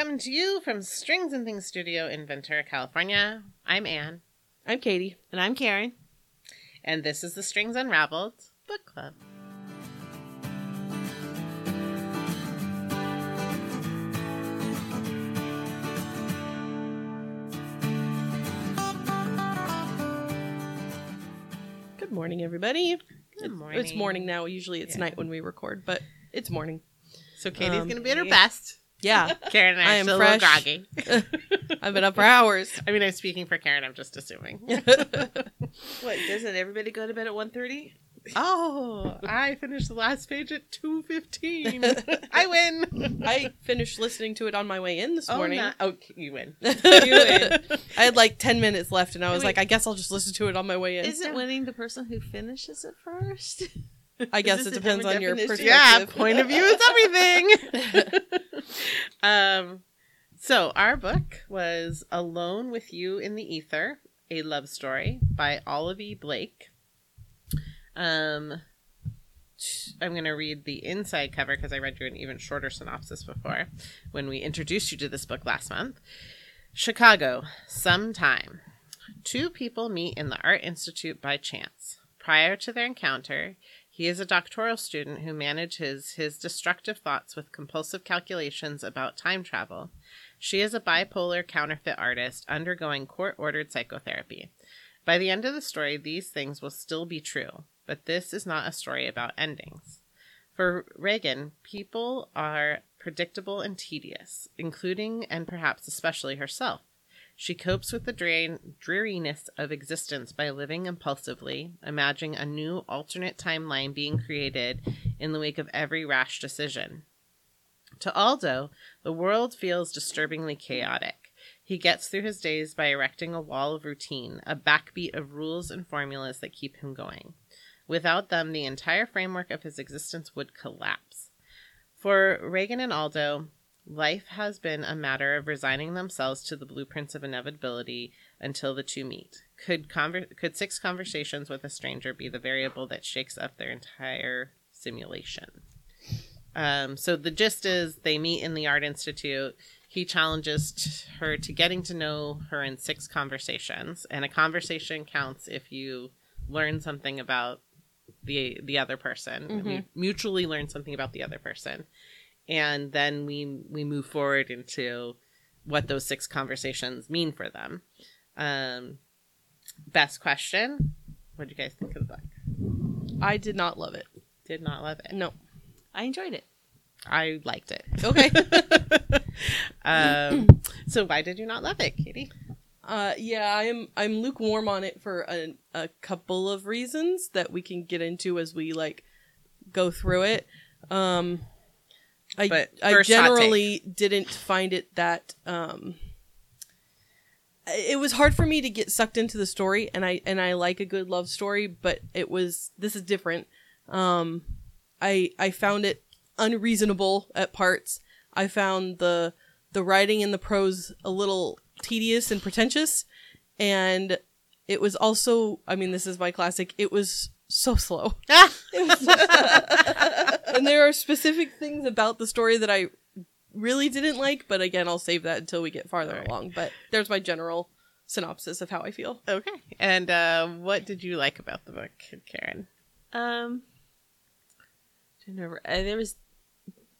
coming to you from Strings and Things Studio in Ventura, California. I'm Anne, I'm Kaity. And I'm Karin. and this is the Strings Unraveled Book Club. Good morning, everybody. Good morning. It's morning now. Usually it's Yeah. night when we record, but it's morning. So Kaity's Um, going to be at her best. Yeah, Karin and I, I am still fresh. a little groggy. I've been up for hours. I mean, I'm speaking for Karin. I'm just assuming. What, doesn't everybody go to bed at 1.30? oh, I finished the last page at 2.15. I win. I finished listening to it on my way in this oh, morning. Oh, not- oh, you win. You win. I had like 10 minutes left and I was Wait. like, I guess I'll just listen to it on my way in. Isn't winning the person who finishes it first? I guess it depends different on your perspective. Yeah, point of view is everything. um, so our book was "Alone with You in the Ether: A Love Story" by Olive E. Blake. Um, I'm going to read the inside cover because I read you an even shorter synopsis before when we introduced you to this book last month. Chicago, sometime. Two people meet in the Art Institute by chance. Prior to their encounter, he is a doctoral student who manages his destructive thoughts with compulsive calculations about time travel. She is a bipolar counterfeit artist undergoing court ordered psychotherapy. By the end of the story, these things will still be true, but this is not a story about endings. For Regan, people are predictable and tedious, including and perhaps especially herself. She copes with the dreariness of existence by living impulsively, imagining a new alternate timeline being created in the wake of every rash decision. To Aldo, the world feels disturbingly chaotic. He gets through his days by erecting a wall of routine, a backbeat of rules and formulas that keep him going. Without them, the entire framework of his existence would collapse. For Regan and Aldo, life has been a matter of resigning themselves to the blueprints of inevitability until the two meet. Could conver- could six conversations with a stranger be the variable that shakes up their entire simulation? Um, so the gist is they meet in the art institute. He challenges t- her to getting to know her in six conversations, and a conversation counts if you learn something about the the other person. Mhm. We mutually learn something about the other person, and then we we move forward into what those six conversations mean for them. Um, best question: What do you guys think of the book? I did not love it. Did not love it. No. I enjoyed it. I liked it. Okay. um, so why did you not love it, Kaity? Uh, yeah, I'm I'm lukewarm on it for a, a couple of reasons that we can get into as we like go through it. Um, I But I generally didn't find it that um. It was hard for me to get sucked into the story, and I and I like a good love story, but it was this is different. Um, I I found it unreasonable at parts. I found the the writing and the prose a little tedious and pretentious and it was also i mean this is my classic it was so slow and there are specific things about the story that i really didn't like but again i'll save that until we get farther Alright. along but there's my general synopsis of how i feel okay. And uh, what did you like about the book, Karin? Um, don't. Uh, there was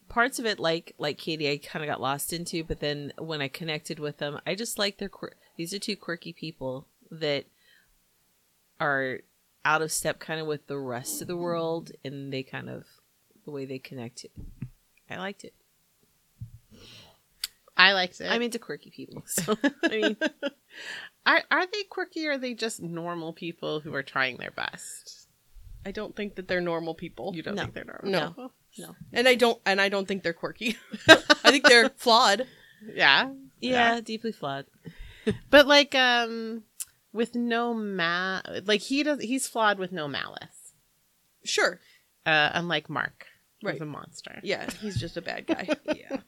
parts of it like like Kaity, I kind of got lost into, but then when I connected with them, I just like their quir- these are two quirky people that are out of step kind of with the rest of the world, and they kind of the way they connect. To I liked it. I liked it. I'm into quirky people, so I mean, are are they quirky or are they just normal people who are trying their best? i don't think that they're normal people You don't No. think they're normal? No. people? no. and i don't and i don't think they're quirky i think they're flawed Yeah. Yeah, deeply flawed. But like um with no ma like he does he's flawed with no malice. sure Uh unlike Mark. Right. a monster. yeah he's just a bad guy yeah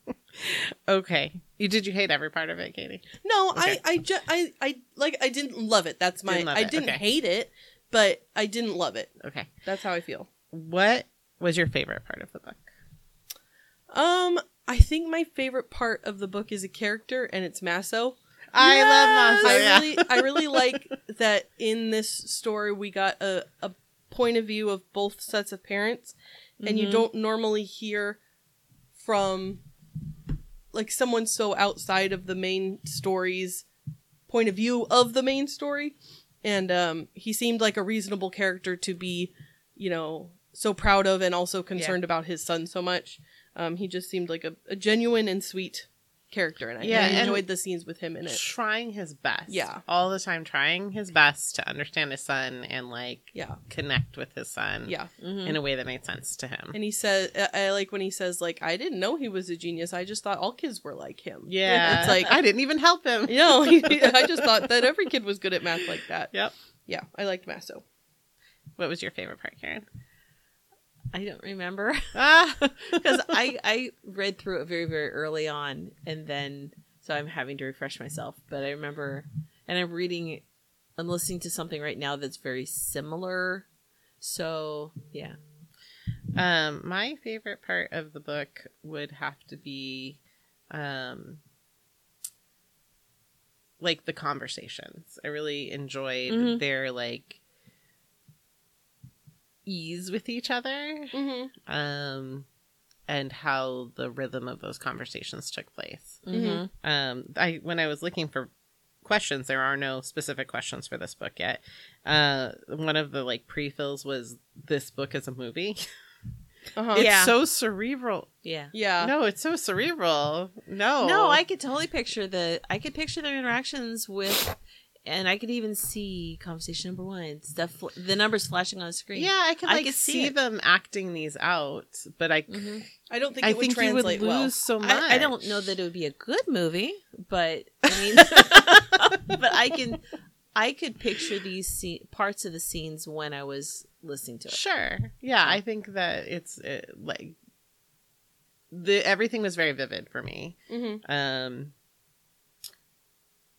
Okay. You did you hate every part of it, Kaity? No, Okay. I I, I I like I didn't love it. That's my Didn't I didn't okay. hate it, but I didn't love it. Okay. That's how I feel. What was your favorite part of the book? Um I think my favorite part of the book is a character, and it's Maso. I love Maso. I yeah. really, I really like that in this story we got a, a point of view of both sets of parents, and you Mhm. don't normally hear from like someone so outside of the main story's point of view of the main story. And um, he seemed like a reasonable character to be, you know, so proud of and also concerned about his son so much. Um, he just seemed like a, a genuine and sweet character, and I, Yeah, I and- enjoyed the scenes with him in it. trying his best. Yeah. All the time trying his best to understand his son and like Yeah, connect with his son yeah. Mhm. in a way that made sense to him. And he said, I I like when he says, like, I didn't know he was a genius. I just thought all kids were like him. yeah. It's like, I didn't even help him. you know, I just thought that every kid was good at math like that. Yep. Yeah, I liked Maso. What was your favorite part, Karin? I don't remember Ah, because I I read through it very very early on, and then so I'm having to refresh myself. But I remember, and I'm reading, I'm listening to something right now that's very similar. So yeah, Um, my favorite part of the book would have to be, um, like the conversations. I really enjoyed Mhm. their like ease with each other, Mm-hmm. um, and how the rhythm of those conversations took place. mm-hmm. Um, I when I was looking for questions, there are no specific questions for this book yet. Uh, one of the like pre-fills was this book is a movie. Uh-huh. It's Yeah. so cerebral. yeah. Yeah. No, it's so cerebral. No. No, I could totally picture the. I could picture their interactions with, and I could even see conversation number one. Stuff, fl- the numbers flashing on the screen. Yeah, I could I like could see see, them acting these out, but I Mhm. I don't think I it would think you would lose well. so much. I, I don't know that it would be a good movie, but I mean, but I can, I could picture these parts of the scenes when I was listening to it. Sure. Yeah, I think that it's uh, like the everything was very vivid for me. Mm-hmm. Um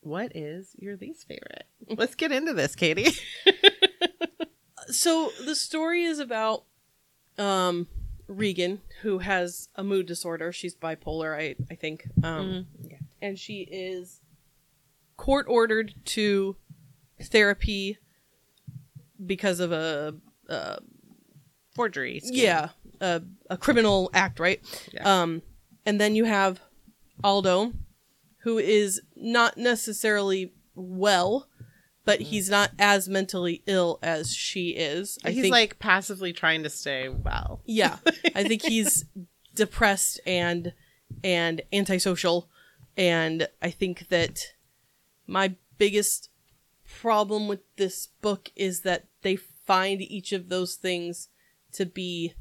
what is your least favorite? Let's get into this, Kaity. So the story is about um Regan, who has a mood disorder. She's bipolar, I I think. Um, Mhm. and she is court ordered to therapy because of a, a Forgery. scheme. yeah a, a criminal act, right? Yeah. Um, and then you have Aldo, who is not necessarily well, but Mm-hmm. he's not as mentally ill as she is. I He's think, like passively trying to stay well. yeah, I think he's depressed and and antisocial, and I think that my biggest problem with this book is that they find each of those things to be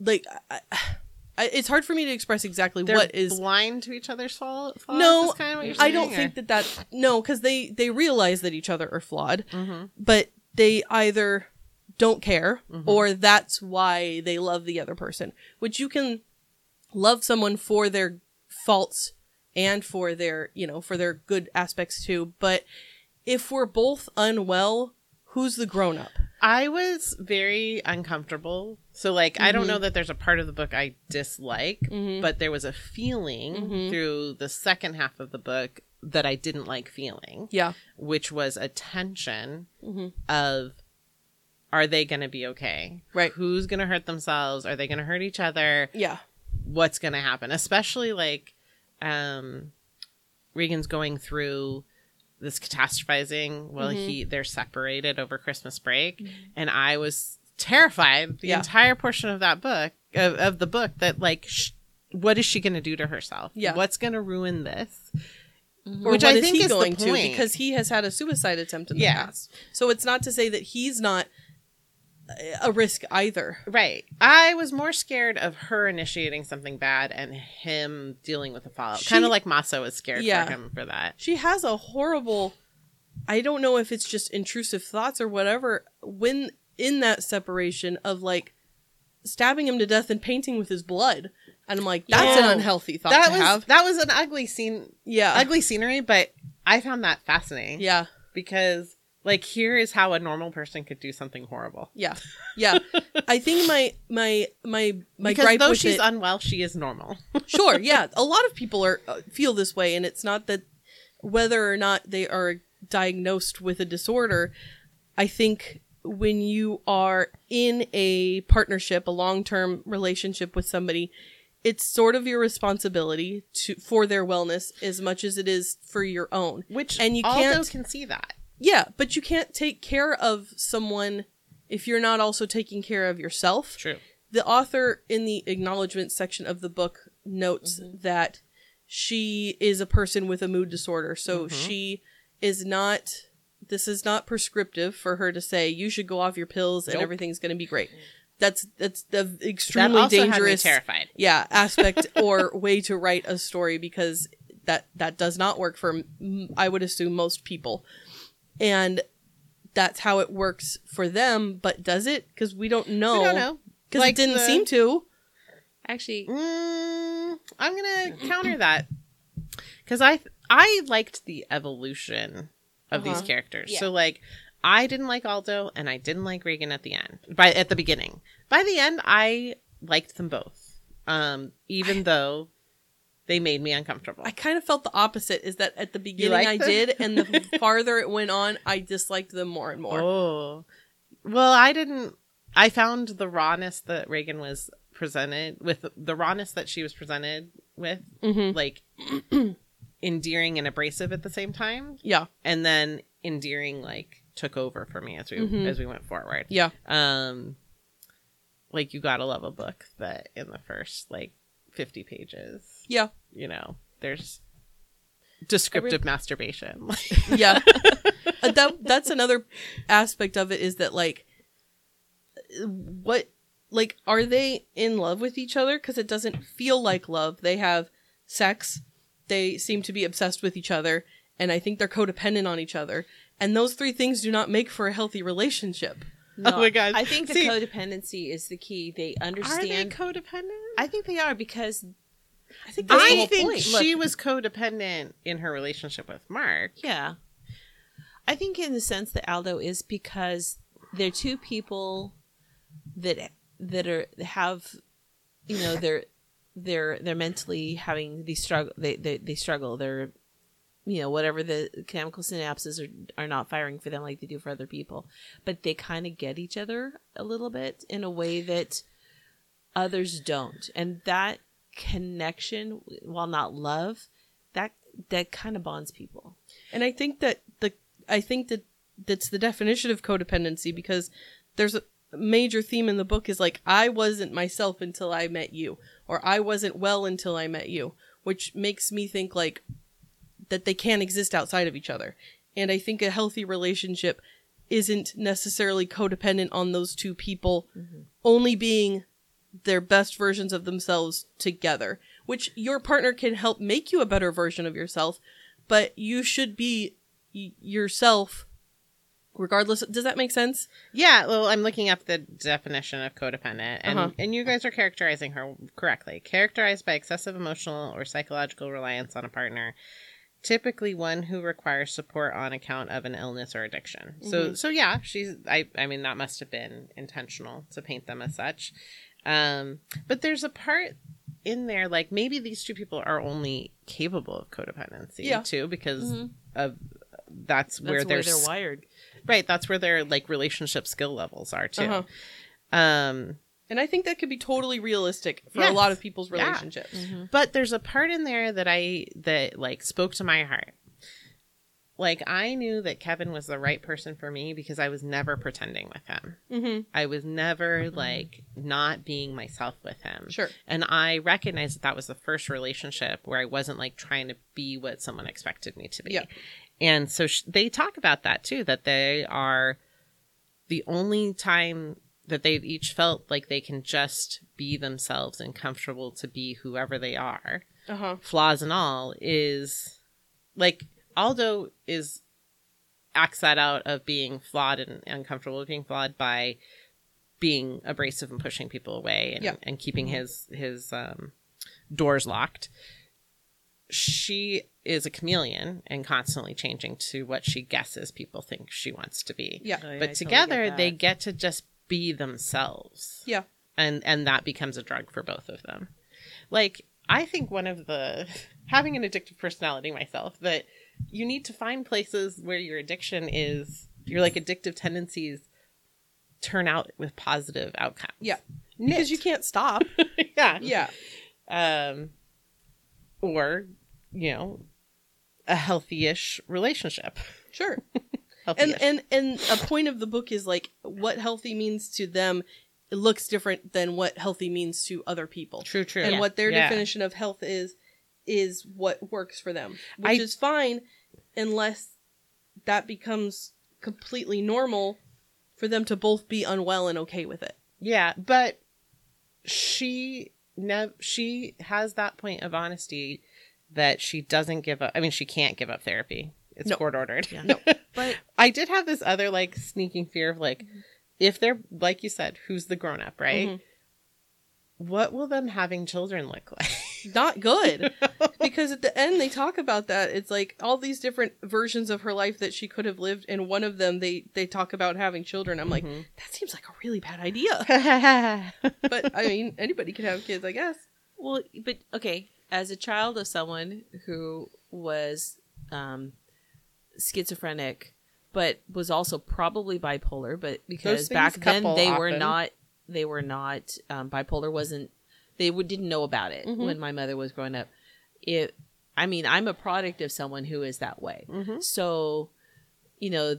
like I, I, it's hard for me to express exactly They're what is blind to each other's fault. no kind of what you're i don't saying, think that that no because they they realize that each other are flawed or- Mhm. but they either don't care Mhm. or that's why they love the other person which you can love someone for their faults and for their you know for their good aspects too but if we're both unwell who's the grown up I was very uncomfortable. So, like, I don't know that there's a part of the book I dislike, Mhm. but there was a feeling Mhm. through the second half of the book that I didn't like feeling, yeah which was a tension hmm of are they going to be okay? Right. Who's going to hurt themselves? Are they going to hurt each other? yeah What's going to happen? Especially like um Regan's going through this catastrophizing while Mhm. he they're separated over Christmas break and I was terrified the Yeah. entire portion of that book of, of the book that like sh- what is she going to do to herself? Yeah. What's going to ruin this? Mm-hmm. or Which what I is think he is the going to point. because he has had a suicide attempt in the Yeah. past so it's not to say that he's not a risk either Right. I was more scared of her initiating something bad and him dealing with the fallout. Kind of like Maso was scared Yeah. for him for that. she has a horrible i don't know if it's just intrusive thoughts or whatever when in that separation of like stabbing him to death and painting with his blood and i'm like that's Yeah. an unhealthy thought That to was have that was an ugly scene, yeah ugly scenery, but I found that fascinating. yeah because Like here is how a normal person could do something horrible. Yeah, yeah. I think my my my my because gripe though with she's it, unwell, she is normal. sure, yeah. A lot of people are uh, feel this way, and it's not that whether or not they are diagnosed with a disorder. I think when you are in a partnership, a long term relationship with somebody, it's sort of your responsibility to for their wellness as much as it is for your own. Which And you can't- can see that. Yeah, but you can't take care of someone if you're not also taking care of yourself. True. The author in the acknowledgement section of the book notes Mm-hmm. that she is a person with a mood disorder. So Mm-hmm. she is not this is not prescriptive for her to say you should go off your pills and Nope. everything's going to be great. That's that's the That extremely also dangerous terrified. yeah aspect or way to write a story because that that does not work for mm, I would assume most people. And that's how it works for them, but does it? Cuz we don't know. I don't know. Cuz Like it didn't the- seem to. Actually, Mm, I'm gonna counter that because I I liked the evolution of these Uh-huh. characters. Yeah. So like, I didn't like Aldo and I didn't like Regan at the end. By at the beginning, by the end, I liked them both. Um, even though they made me uncomfortable. I kind of felt the opposite is that at the beginning I them? did and the farther it went on I disliked them more and more. Oh, well, I didn't. I found the rawness that Regan was presented with, the rawness that she was presented with, Mhm. like endearing and abrasive at the same time. Yeah. and then endearing like took over for me as we Mhm. as we went forward Yeah. um like you gotta love a book that in the first like 50 pages Yeah. you know there's descriptive masturbation yeah Uh, that that's another aspect of it is that like what like are they in love with each other because it doesn't feel like love they have sex they seem to be obsessed with each other and i think they're codependent on each other and those three things do not make for a healthy relationship no, Oh my God. I think the See- codependency is the key. They understand. are they codependent I think they are because i think i think point. she was codependent in her relationship with mark Yeah. I think in the sense that Aldo is because they're two people that that are have you know they're they're they're mentally having these struggle they, they they struggle. They're you know whatever the chemical synapses are are not firing for them like they do for other people. But they kind of get each other a little bit in a way that others don't. And that connection while not love that that kind of bonds people. And I think that the I think that that's the definition of codependency because there's a major theme in the book is like I wasn't myself until I met you or I wasn't well until I met you, which makes me think like that they can't exist outside of each other. And I think a healthy relationship isn't necessarily codependent on those two people mm-hmm. only being their best versions of themselves together, which your partner can help make you a better version of yourself, but you should be y- yourself regardless. Does that make sense? Yeah, well, I'm looking up the definition of codependent, and Uh-huh. and you guys are characterizing her correctly. Characterized by excessive emotional or psychological reliance on a partner, typically one who requires support on account of an illness or addiction. So, so yeah, she's. I, I mean, that must have been intentional to paint them as such. Um, but there's a part in there like maybe these two people are only capable of codependency Yeah. too because Mhm. of that's, where that's where their they're s- wired right that's where their like relationship skill levels are too Uh-huh. um And I think that could be totally realistic for a lot of people's Yeah. relationships. but there's a part in there that i that like spoke to my heart like i knew that kevin was the right person for me because i was never pretending with him Mm-hmm. i was never like not being myself with him Sure. and i recognized that that was the first relationship where i wasn't like trying to be what someone expected me to be Yeah. And so sh- they talk about that too that they are the only time that they've each felt like they can just be themselves and comfortable to be whoever they are Uh huh. flaws and all is like aldo is acts that out of being flawed and uncomfortable with being flawed by being abrasive and pushing people away and, Yeah. and keeping his his um doors locked she is a chameleon and constantly changing to what she guesses people think she wants to be. Yeah. Oh, yeah, I but totally together get they get to just be themselves. Yeah. And and that becomes a drug for both of them. Like I think one of the having an addictive personality myself that you need to find places where your addiction is your like addictive tendencies turn out with positive outcomes. Yeah. Because you can't stop. yeah. yeah. Um or, you know, a healthy-ish relationship. Sure. And and and a point of the book is like what healthy means to them it looks different than what healthy means to other people true, true. and what their Yeah. definition of health is is what works for them which I- is fine unless that becomes completely normal for them to both be unwell and okay with it Yeah, but she nev- she has that point of honesty that she doesn't give up. I mean, she can't give up therapy. It's No. court ordered. Yeah. No. But I did have this other like sneaking fear of like if they're like you said, who's the grown up, right? Mhm. What will them having children look like? not good because at the end they talk about that it's like all these different versions of her life that she could have lived and one of them they they talk about having children i'm like Mhm. that seems like a really bad idea but I mean, anybody can have kids, I guess. Well, but okay, as a child of someone who was um, schizophrenic, but was also probably bipolar, but because back then they were not, they were not um, bipolar. wasn't They would, didn't know about it Mhm. when my mother was growing up. It, I mean, I'm a product of someone who is that way. Mhm. So, you know,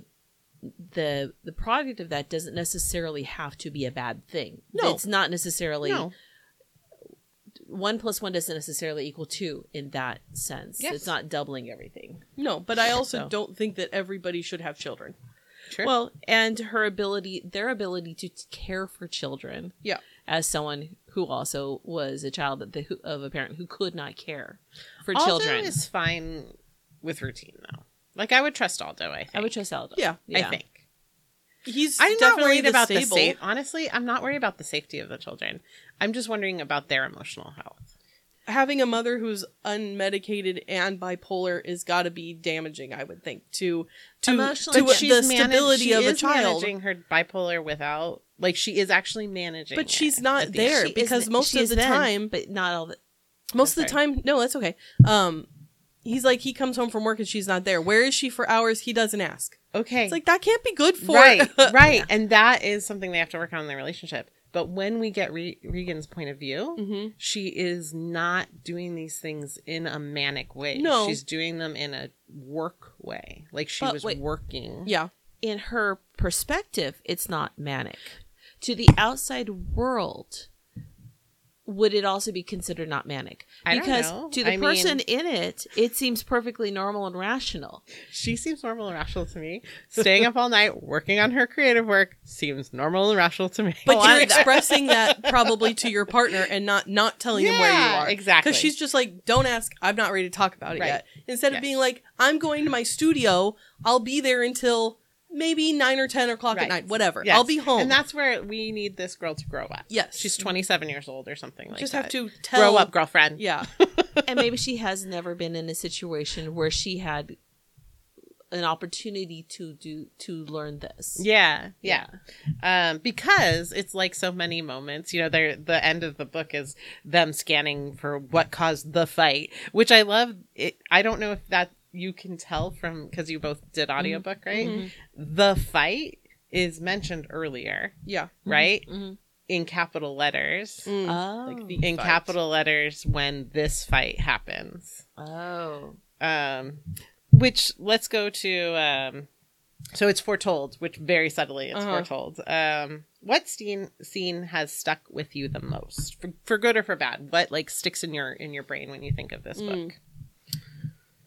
the the product of that doesn't necessarily have to be a bad thing. No. it's not necessarily No. One plus one doesn't necessarily equal two in that sense. Yes. It's not doubling everything. No, but I also So. don't think that everybody should have children. Sure. Well, and her ability, their ability to care for children. Yeah. As someone who also was a child of, the, of a parent who could not care for Aldo children. is fine with routine though. Like I would trust Aldo. I think. I would trust Aldo. Yeah. I think. He's I'm not worried the about stable. the safe. Honestly, I'm not worried about the safety of the children. I'm just wondering about their emotional health. Having a mother who's unmedicated and bipolar is got to be damaging, I would think, to to, Emotionally, to the stability of a child. managing her bipolar without like she is actually managing. But she's not the there. She because most of the then, time- but not all the. Most of the time, no, that's okay. Um, he's like he comes home from work and she's not there. Where is she for hours? He doesn't ask. Okay, It's like that can't be good for right, right, and that is something they have to work on in their relationship. But when we get Re- Regan's point of view, hmm she is not doing these things in a manic way. No. she's doing them in a work way, like she But was wait. working. Yeah, In her perspective, it's not manic. To the outside world, would it also be considered not manic? I don't Because know. to the I person mean- in it, it seems perfectly normal and rational. She seems normal and rational to me. Staying up all night working on her creative work seems normal and rational to me. but Oh, you're expressing that probably to your partner and not not telling him where you are. exactly. Because she's just like, don't ask. I'm not ready to talk about it Right. yet. Instead Yes. of being like, I'm going to my studio. I'll be there until maybe nine or ten o'clock Right. at night. Whatever. Yes. I'll be home. and that's where we need this girl to grow up. Yes. she's 27 years old or something like just that. have to tell. grow up, girlfriend. Yeah. and maybe she has never been in a situation where she had an opportunity to do to learn this. Yeah, yeah. Um, because it's like so many moments, you know, they're, the end of the book is them scanning for what caused the fight, which I love. It, I don't know if that you can tell from because you both did audiobook, right? Mhm. The fight is mentioned earlier, Yeah. right? Mhm. In capital letters. Mm. Oh. Like the In fight. capital letters when this fight happens. oh. um which let's go to um so it's foretold which very subtly it's Uh-huh. foretold um what scene scene has stuck with you the most for, for good or for bad what like sticks in your in your brain when you think of this Mm. book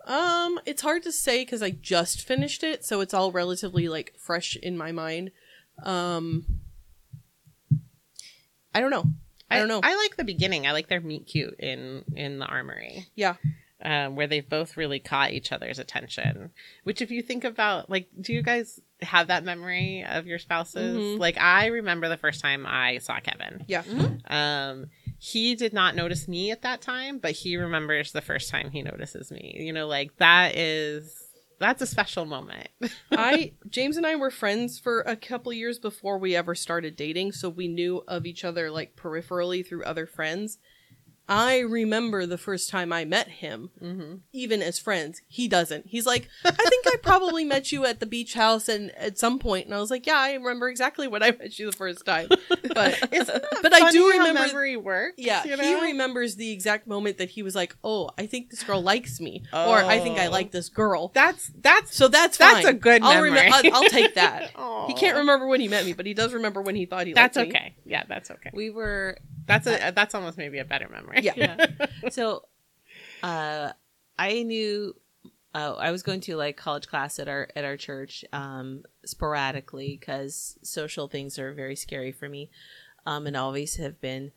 Um, it's hard to say because I just finished it, so it's all relatively like fresh in my mind. Um, I don't know. I don't know. i like the beginning i like their meet cute in in the armory yeah. um where they've both really caught each other's attention which if you think about like do you guys have that memory of your spouses Mhm. like i remember the first time i saw kevin Yeah. um he did not notice me at that time, but he remembers the first time he notices me. You know, like that is that's a special moment. I James and I were friends for a couple years before we ever started dating, so we knew of each other like peripherally through other friends. I remember the first time I met him, mm-hmm. even as friends. He doesn't. He's like, I think I probably met you at the beach house and at some point, and I was like, Yeah, I remember exactly when I met you the first time. But but I do remember memory works. Yeah, you he remembers the exact moment that he was like, "Oh, I think this girl likes me," or "I think I Oh. like this girl." That's that's So that's That's fine. a good I'll, rem- I'll, I'll take that. Aw. He can't remember when he met me, but he does remember when he thought he That's liked me. okay. Yeah, that's okay. We were That's a that's almost maybe a better memory. Yeah. so uh i knew uh, i was going to like college class at our at our church um sporadically because social things are very scary for me um and always have been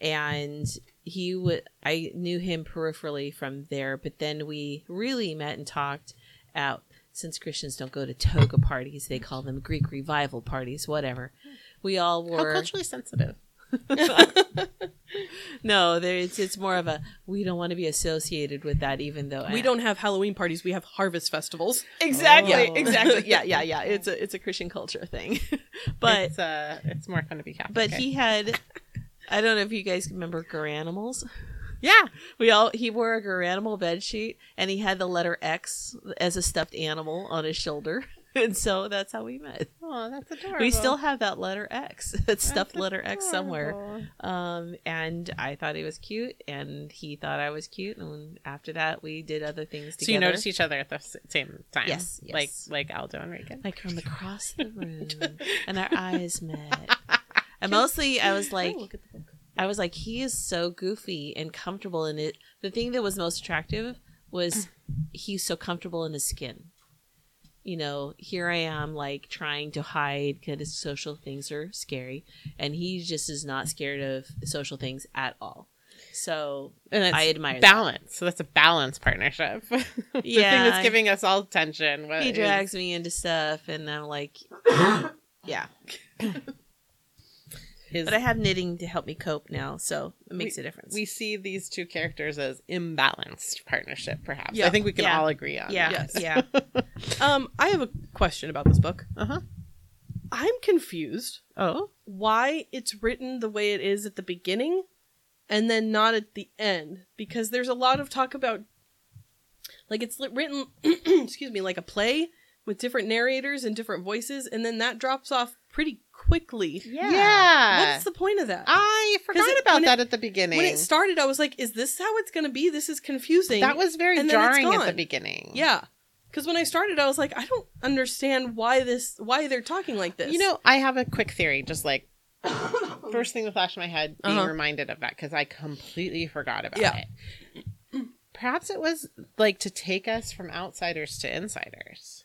and he would i knew him peripherally from there but then we really met and talked out since christians don't go to toga parties they call them greek revival parties whatever we all were How were culturally sensitive. no, there it's it's more of a we don't want to be associated with that, even though We I- don't have Halloween parties; we have harvest festivals. exactly Oh. exactly yeah yeah yeah. It's a it's a Christian culture thing, but it's, uh, it's more fun to be Catholic. but he had I don't know if you guys remember Garanimals. yeah, We all he wore a Garanimal bed sheet and he had the letter X as a stuffed animal on his shoulder. And so that's how we met. oh, that's adorable. We still have that letter X, that stuffed letter X somewhere. Um, and I thought he was cute, and he thought I was cute, and after that, we did other things together. So you noticed each other at the same time. Yes, like yes. like like Aldo and Regan. like from across the room, and our eyes met. And mostly, I was like, Oh, look at the book. I was like, he is so goofy and comfortable in it. The thing that was most attractive was he's so comfortable in his skin. You know, here I am like trying to hide because social things are scary, and he just is not scared of social things at all. So and I admire that. balance. So that's a balanced partnership. the thing Yeah. that's giving us all tension. what he is- drags me into stuff, and I'm like, yeah. is- But I have knitting to help me cope now, so it makes a difference. we see these two characters as imbalanced partnership. Perhaps Yeah. I think we can Yeah. all agree on. yeah, Yes. yeah. Um, I have a question about this book. Uh huh. I'm confused Oh. why it's written the way it is at the beginning and then not at the end because there's a lot of talk about like it's written excuse me like a play with different narrators and different voices and then that drops off pretty quickly Yeah. what's the point of that I forgot it- about when it- that at the beginning. when it started i was like is this how it's gonna be this is confusing that was very and jarring at the beginning. yeah because when i started i was like i don't understand why this why they're talking like this You know, I have a quick theory, just like first thing that flashed in my head, being Uh-huh. reminded of that because I completely forgot about Yeah. it. Perhaps it was like to take us from outsiders to insiders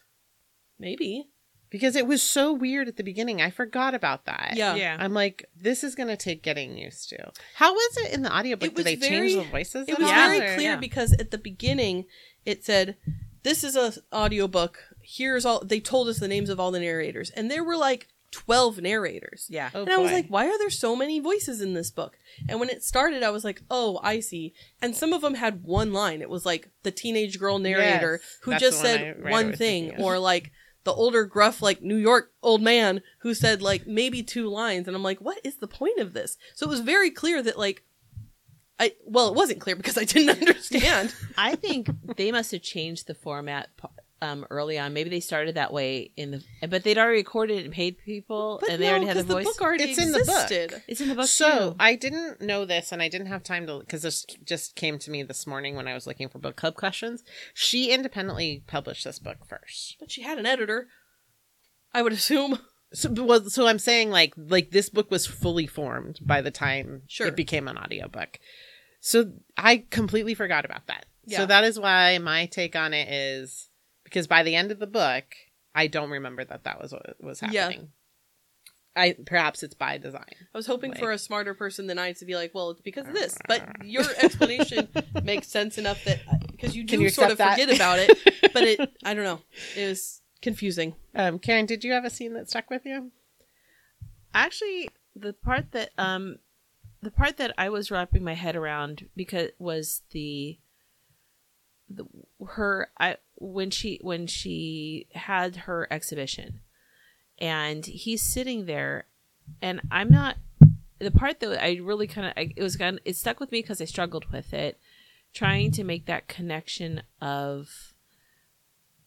maybe because it was so weird at the beginning. I forgot about that. yeah yeah. I'm like, this is going to take getting used to. How was it in the audiobook? It Did they was change very- the voices? It at was all, very or- clear yeah. because at the beginning it said, "This is a audiobook. Here's all." They told us the names of all the narrators, and there were like twelve narrators. yeah. Oh, and I was boy. like, "Why are there so many voices in this book?" And when it started, I was like, "Oh, I see." And some of them had one line. It was like the teenage girl narrator Yes, who just one said right, one thing, thinking or like the older gruff like New York old man who said like maybe two lines and I'm like what is the point of this? So it was very clear that like I well it wasn't clear because I didn't understand. I think they must have changed the format um, early on. Maybe they started that way in the, but they'd already recorded and paid people, But and they no, already had the voice. book already It's in the book. it's in the book So too. I didn't know this, and I didn't have time to because this just came to me this morning when I was looking for book club questions. She independently published this book first. But she had an editor. I would assume. So, well, so I'm saying like like this book was fully formed by the time Sure. it became an audiobook. So I completely forgot about that. Yeah. So that is why my take on it is because by the end of the book, I don't remember that that was what was happening. Yeah. happening. I perhaps it's by design. I was hoping for a smarter person than I to be like, well, it's because of this. But your explanation makes sense enough that because you do you sort of that? forget about it, but it I don't know. It was confusing. Um, Karin, did you have a scene that stuck with you? Actually, the part that um the part that I was wrapping my head around because was the the her I when she when she had her exhibition and he's sitting there and I'm not the part that I really kind of it was kind it stuck with me because I struggled with it trying to make that connection of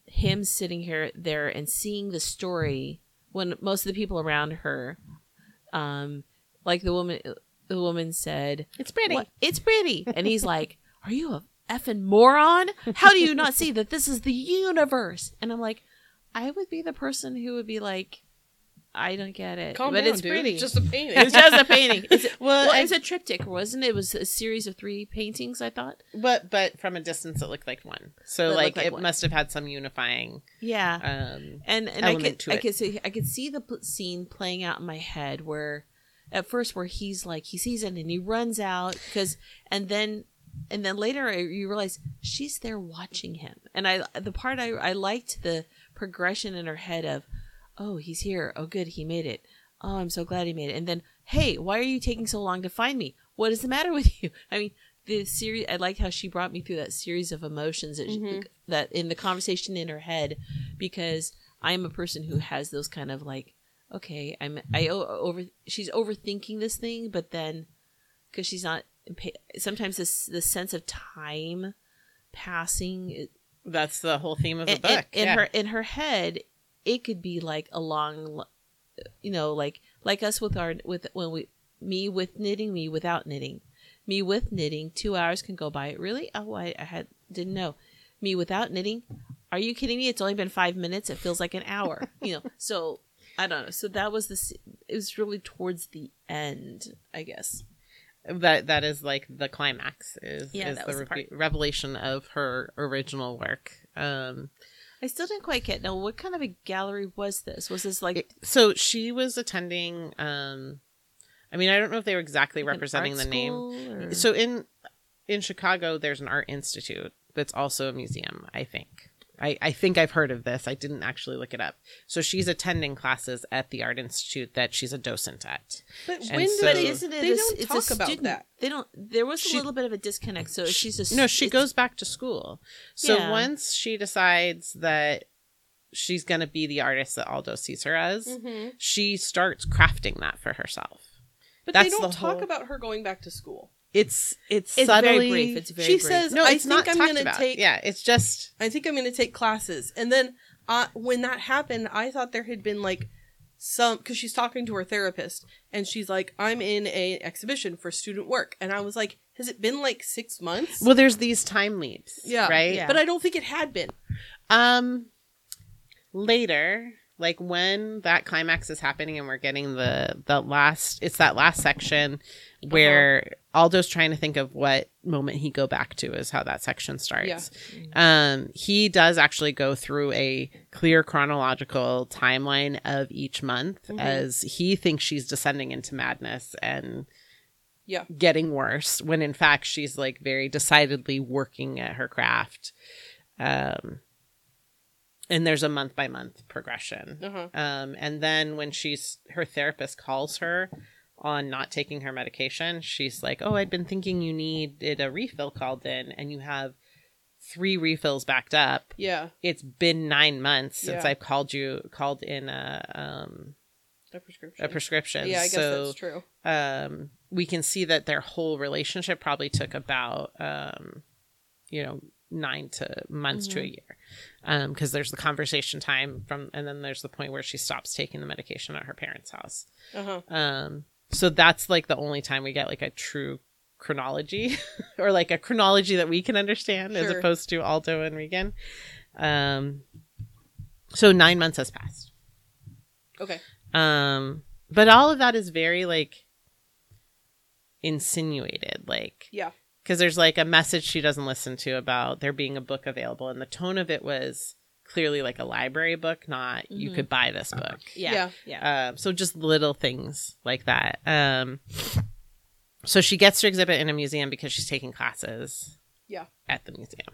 him sitting here there and seeing the story when most of the people around her um like the woman the woman said It's pretty. "What? it's pretty and he's like are you a effing moron how do you not see that this is the universe and i'm like i would be the person who would be like i don't get it Calm but down, it's dude. pretty It's just a painting. it's just a painting it's, Well, well, I- a triptych wasn't it it was a series of three paintings i thought But but from a distance, it looked like one. So It like, like it one. must have had some unifying. yeah Um, and and I could to I could see I could see the scene playing out in my head where at first where he's like he sees it and he runs out because and then and then later you realize she's there watching him. And I the part I I liked the progression in her head of oh he's here. Oh good he made it. Oh I'm so glad he made it. And then hey why are you taking so long to find me? What is the matter with you? I mean the series I liked how she brought me through that series of emotions that, she- mm-hmm. that in the conversation in her head because I'm a person who has those kind of like okay I'm I over she's overthinking this thing but then because she's not sometimes this the sense of time passing that's the whole theme of the in, book. in, in yeah. her in her head it could be like a long you know like like us with our with when we me with knitting me without knitting. Me with knitting two hours can go by. Really? Oh i, I had didn't know. Me without knitting? Are you kidding me? It's only been five minutes. It feels like an hour you know? So i don't know. So that was this it was really towards the end i guess that that is like the climax is, Yeah, is the, was the revelation of her original work. Um, i still didn't quite get now what kind of a gallery was this was this like it- so she was attending. Um, I mean, I don't know if they were exactly like representing the name. or- So in in Chicago, there's an art institute that's also a museum. I think. I, I think I've heard of this. I didn't actually look it up. So she's attending classes at the art institute that she's a docent at. But And when so, but isn't it? they a- don't it's a talk about student- that. They don't. There was She- a little bit of a disconnect. So she's a No, she goes back to school. So Yeah. once she decides that she's going to be the artist that Aldo sees her as, Mm-hmm. she starts crafting that for herself. But That's they don't the talk whole- about her going back to school. It's it's, It's subtly very brief. It's very she brief. says, no, "I it's think not I'm going to take. Yeah, it's just I think I'm going to take classes." And then uh, when that happened, I thought there had been like some because she's talking to her therapist, and she's like, "I'm in a exhibition for student work," and I was like, "Has it been like six months?" well. There's these time leaps. yeah, right. Yeah. But I don't think it had been. Um, later, like when that climax is happening, and we're getting the the last. It's that last section where Aldo's trying to think of what moment he go back to. Is how that section starts. Um, he does actually go through a clear chronological timeline of each month Mhm. as he thinks she's descending into madness and Yeah. getting worse when in fact she's like very decidedly working at her craft um and there's a month by month progression Uh-huh. um and then when she's her therapist calls her on not taking her medication she's like oh i'd been thinking you needed a refill called in and you have three refills backed up Yeah, it's been nine months since Yeah. i've called you called in a um a prescription. a prescription Yeah, I guess so that's true. um, we can see that their whole relationship probably took about um, you know nine to months to a year um because there's the conversation time from and then there's the point where she stops taking the medication at her parents house Uh huh. um, so that's like the only time we get like a true chronology or like a chronology that we can understand as opposed to aldo and regan um, so nine months has passed Okay. um, but all of that is very like insinuated, like Yeah. because there's like a message she doesn't listen to about there being a book available, and the tone of it was clearly like a library book, not you Mhm. could buy this book. yeah, Yeah. yeah. Um, so just little things like that. Um, so she gets to exhibit in a museum because she's taking classes. Yeah. At the museum.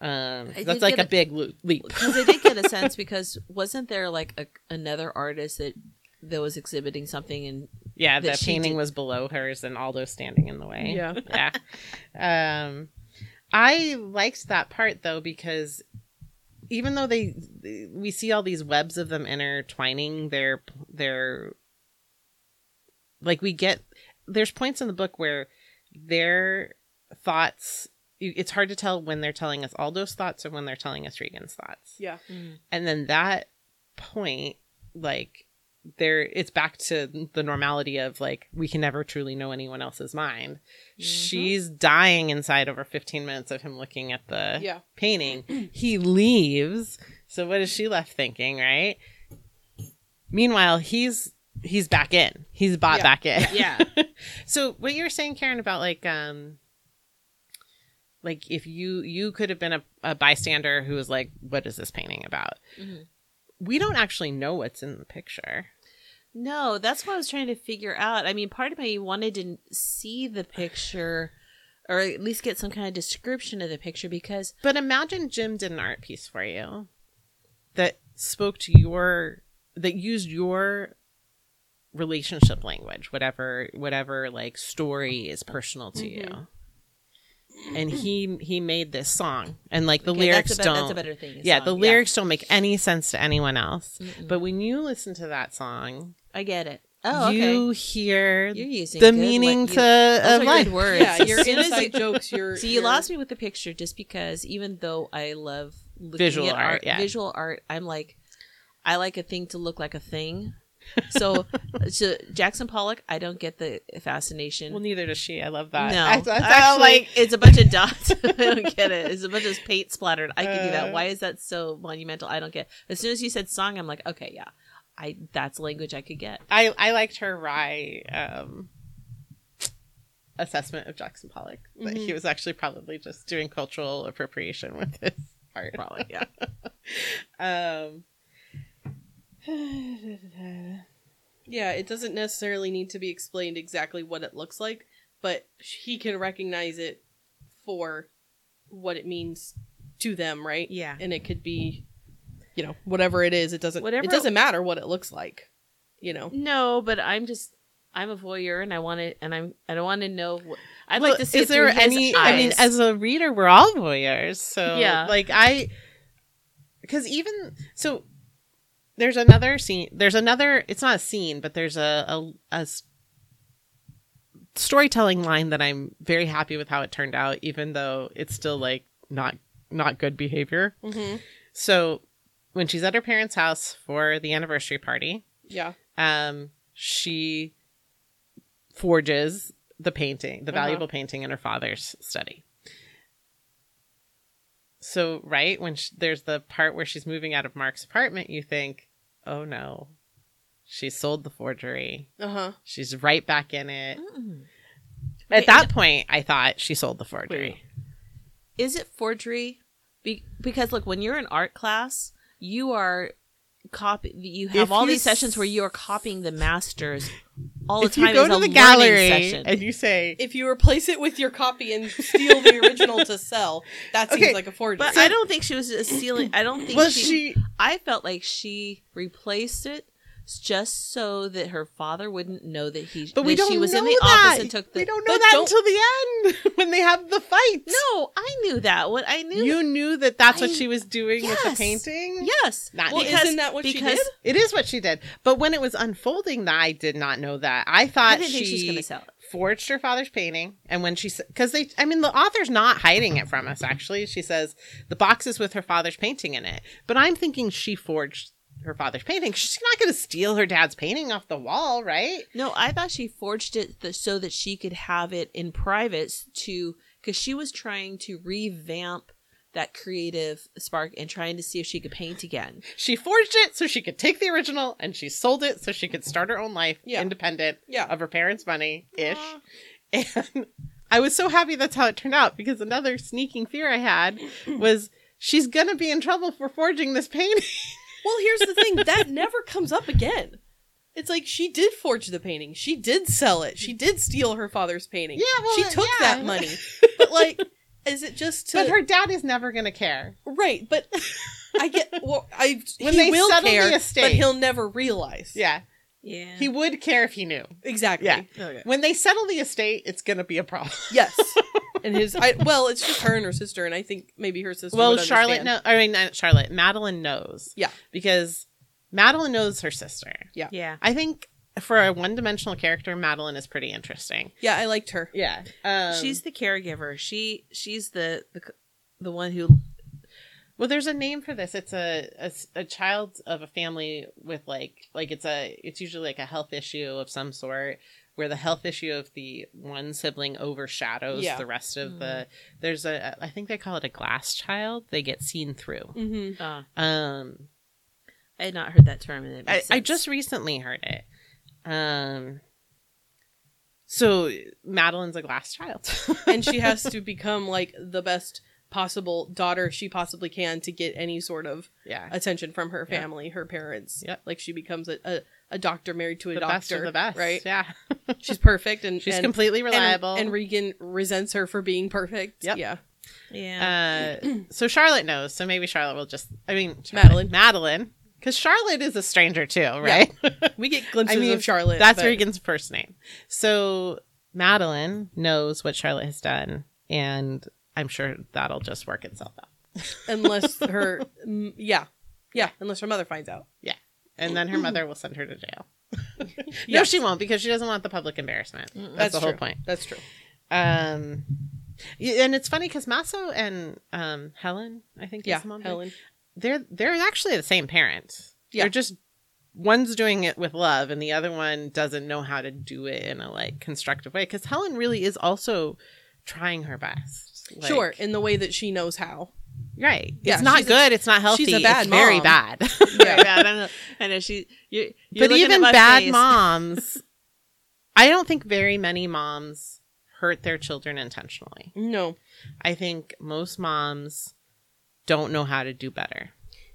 Um, I that's like a a- big leap. Because I did get a sense because wasn't there like a, another artist that that was exhibiting something and Yeah, the that she painting did- was below hers and Aldo standing in the way. Yeah. yeah. Um I liked that part though because even though they we see all these webs of them intertwining their their like we get there's points in the book where their thoughts it's hard to tell when they're telling us Aldo's thoughts or when they're telling us Regan's thoughts Yeah. Mm. and then that point like there it's back to the normality of like we can never truly know anyone else's mind she's dying inside over 15 minutes of him looking at the Yeah. painting he leaves so what is she left thinking right meanwhile he's he's back in he's bought Yeah. back in Yeah. so what you were saying Karin about like um like if you you could have been a, a bystander who was like what is this painting about Mhm. We don't actually know what's in the picture. No, that's what I was trying to figure out. I mean, part of me wanted to see the picture or at least get some kind of description of the picture because but imagine jim did an art piece for you that spoke to your that used your relationship language whatever whatever like story is personal to mm-hmm. you and he he made this song and like the Okay, lyrics that's a, don't that's a better thing. yeah song, the lyrics don't make any sense to anyone else Mm-mm. but when you listen to that song I get it. Oh, you okay. hear You're using the meaning like, to you- those of are life good words. Yeah, your As soon as inside jokes, your So you your- lost me with the picture just because even though I love looking Visual at art, yeah. visual art, I'm like, I like a thing to look like a thing. So, so Jackson Pollock, I don't get the fascination. well neither does she i love that no, I, that's don't actually like it's a bunch of dots. I don't get it. It's a bunch of paint splattered. I can do Uh. that. Why is that so monumental? I don't get. As soon as you said song, I'm like, okay, yeah, I that's language I could get. I I liked her wry um, assessment of Jackson Pollock. That he was actually probably just doing cultural appropriation with his art. Probably, yeah. Um, Yeah, it doesn't necessarily need to be explained exactly what it looks like, but he can recognize it for what it means to them, right? Yeah. And it could be, you know, whatever it is. It doesn't. Whatever- It doesn't matter what it looks like. You know. No, but I'm just I'm a voyeur and I want to and I'm I don't want to know what I'd well, like to see is it there any? I mean, as a reader, we're all voyeurs. So Yeah. like I, because even so, there's another scene. There's another. It's not a scene, but there's a storytelling line that I'm very happy with how it turned out, even though it's still like not not good behavior. Mm-hmm. So when she's at her parents' house for the anniversary party, Yeah. um, she forges the painting, the Uh-huh. valuable painting in her father's study. So, right when sh there's the part where she's moving out of Mark's apartment, you think, "Oh no, she sold the forgery. Uh huh. She's right back in it." Mm. At that point, I thought she sold the forgery. Is it forgery? Be- because look, when you're in art class, you are copy. You have If all you these sessions where you are copying the masters all the If time. you go to the gallery session. and you say, If you replace it with your copy and steal the original to sell, that seems Okay, like a forgery. but I don't think she was just stealing. I don't think "Well, she, she I felt like she replaced it just so that her father wouldn't know that he. But we don't she was know in the that. office and took the. we don't know that don't- until the end when they have the fight. No, I knew that. What I knew. you knew that that's what she was doing with the painting. yes. Not well, me. isn't that what she because did? It is what she did. But when it was unfolding, that I did not know that. I thought I she, was to sell it. forged her father's painting. And when she, because they, I mean, the author's not hiding it from us, actually. She says the box is with her father's painting in it. But I'm thinking she forged her father's painting. She's not going to steal her dad's painting off the wall, right? No, I thought she forged it th- so that she could have it in private to because she was trying to revamp that creative spark and trying to see if she could paint again. She forged it so she could take the original and she sold it so she could start her own life Yeah. independent Yeah. of her parents' money ish. And I was so happy that's how it turned out because another sneaking fear I had was she's gonna be in trouble for forging this painting. Well, here's the thing that never comes up again. It's like she did forge the painting. She did sell it. She did steal her father's painting. Yeah, well, she took yeah. that money. But like, is it just to but her dad is never gonna care. right? But I get well. I When he they will settle the care, estate. but he'll never realize. Yeah. Yeah. He would care if he knew. Exactly. Yeah. okay. When they settle the estate, it's gonna be a problem. Yes. and his I, well, it's just her and her sister, and I think maybe her sister. Well, would Charlotte, understand. no, I mean not Charlotte. Madeline knows. Yeah. because Madeline knows her sister. Yeah. Yeah. I think for a one-dimensional character, Madeline is pretty interesting. Yeah, I liked her. Yeah, um, she's the caregiver. She she's the the the one who well. There's a name for this. It's a a child of a family with like like it's a it's usually like a health issue of some sort where the health issue of the one sibling overshadows Yeah. the rest of the. There's a I think they call it a glass child. They get seen through. Mm-hmm. uh, Um, I had not heard that term and it I, makes I sense. just recently heard it. Um, so Madeline's a glass child, and she has to become like the best possible daughter she possibly can to get any sort of yeah, attention from her Yeah. family, her parents. Yep. Like she becomes a, a, a doctor married to a the doctor. best of the best, Right. Yeah, She's perfect and she's and, completely reliable. And, Regan resents her for being perfect. Yep. Yeah. yeah. uh, so Charlotte knows. So maybe Charlotte will just. I mean, Madeline. Madeline, because Charlotte is a stranger too, right? We get glimpses I mean, of Charlotte. That's but- Regan's first name. So Madeline knows what Charlotte has done, and I'm sure that'll just work itself out. unless her yeah. Yeah, unless her mother finds out. Yeah, and then her mother will send her to jail. No, Yes. she won't because she doesn't want the public embarrassment. That's, That's the whole point. That's true. Um, and it's funny because Maso and um, Helen, I think, Yeah, is mom, Helen. they're they're actually the same parent. Yeah. They're just one's doing it with love, and the other one doesn't know how to do it in a like constructive way. Because Helen really is also trying her best. Like- sure, in the way that she knows how. right? Yeah, it's not she's a- good. it's not healthy. she's a bad it's very mom. bad. Very bad. I know. I know she. You, you're but even bad face. moms, I don't think very many moms hurt their children intentionally. No. I think most moms don't know how to do better.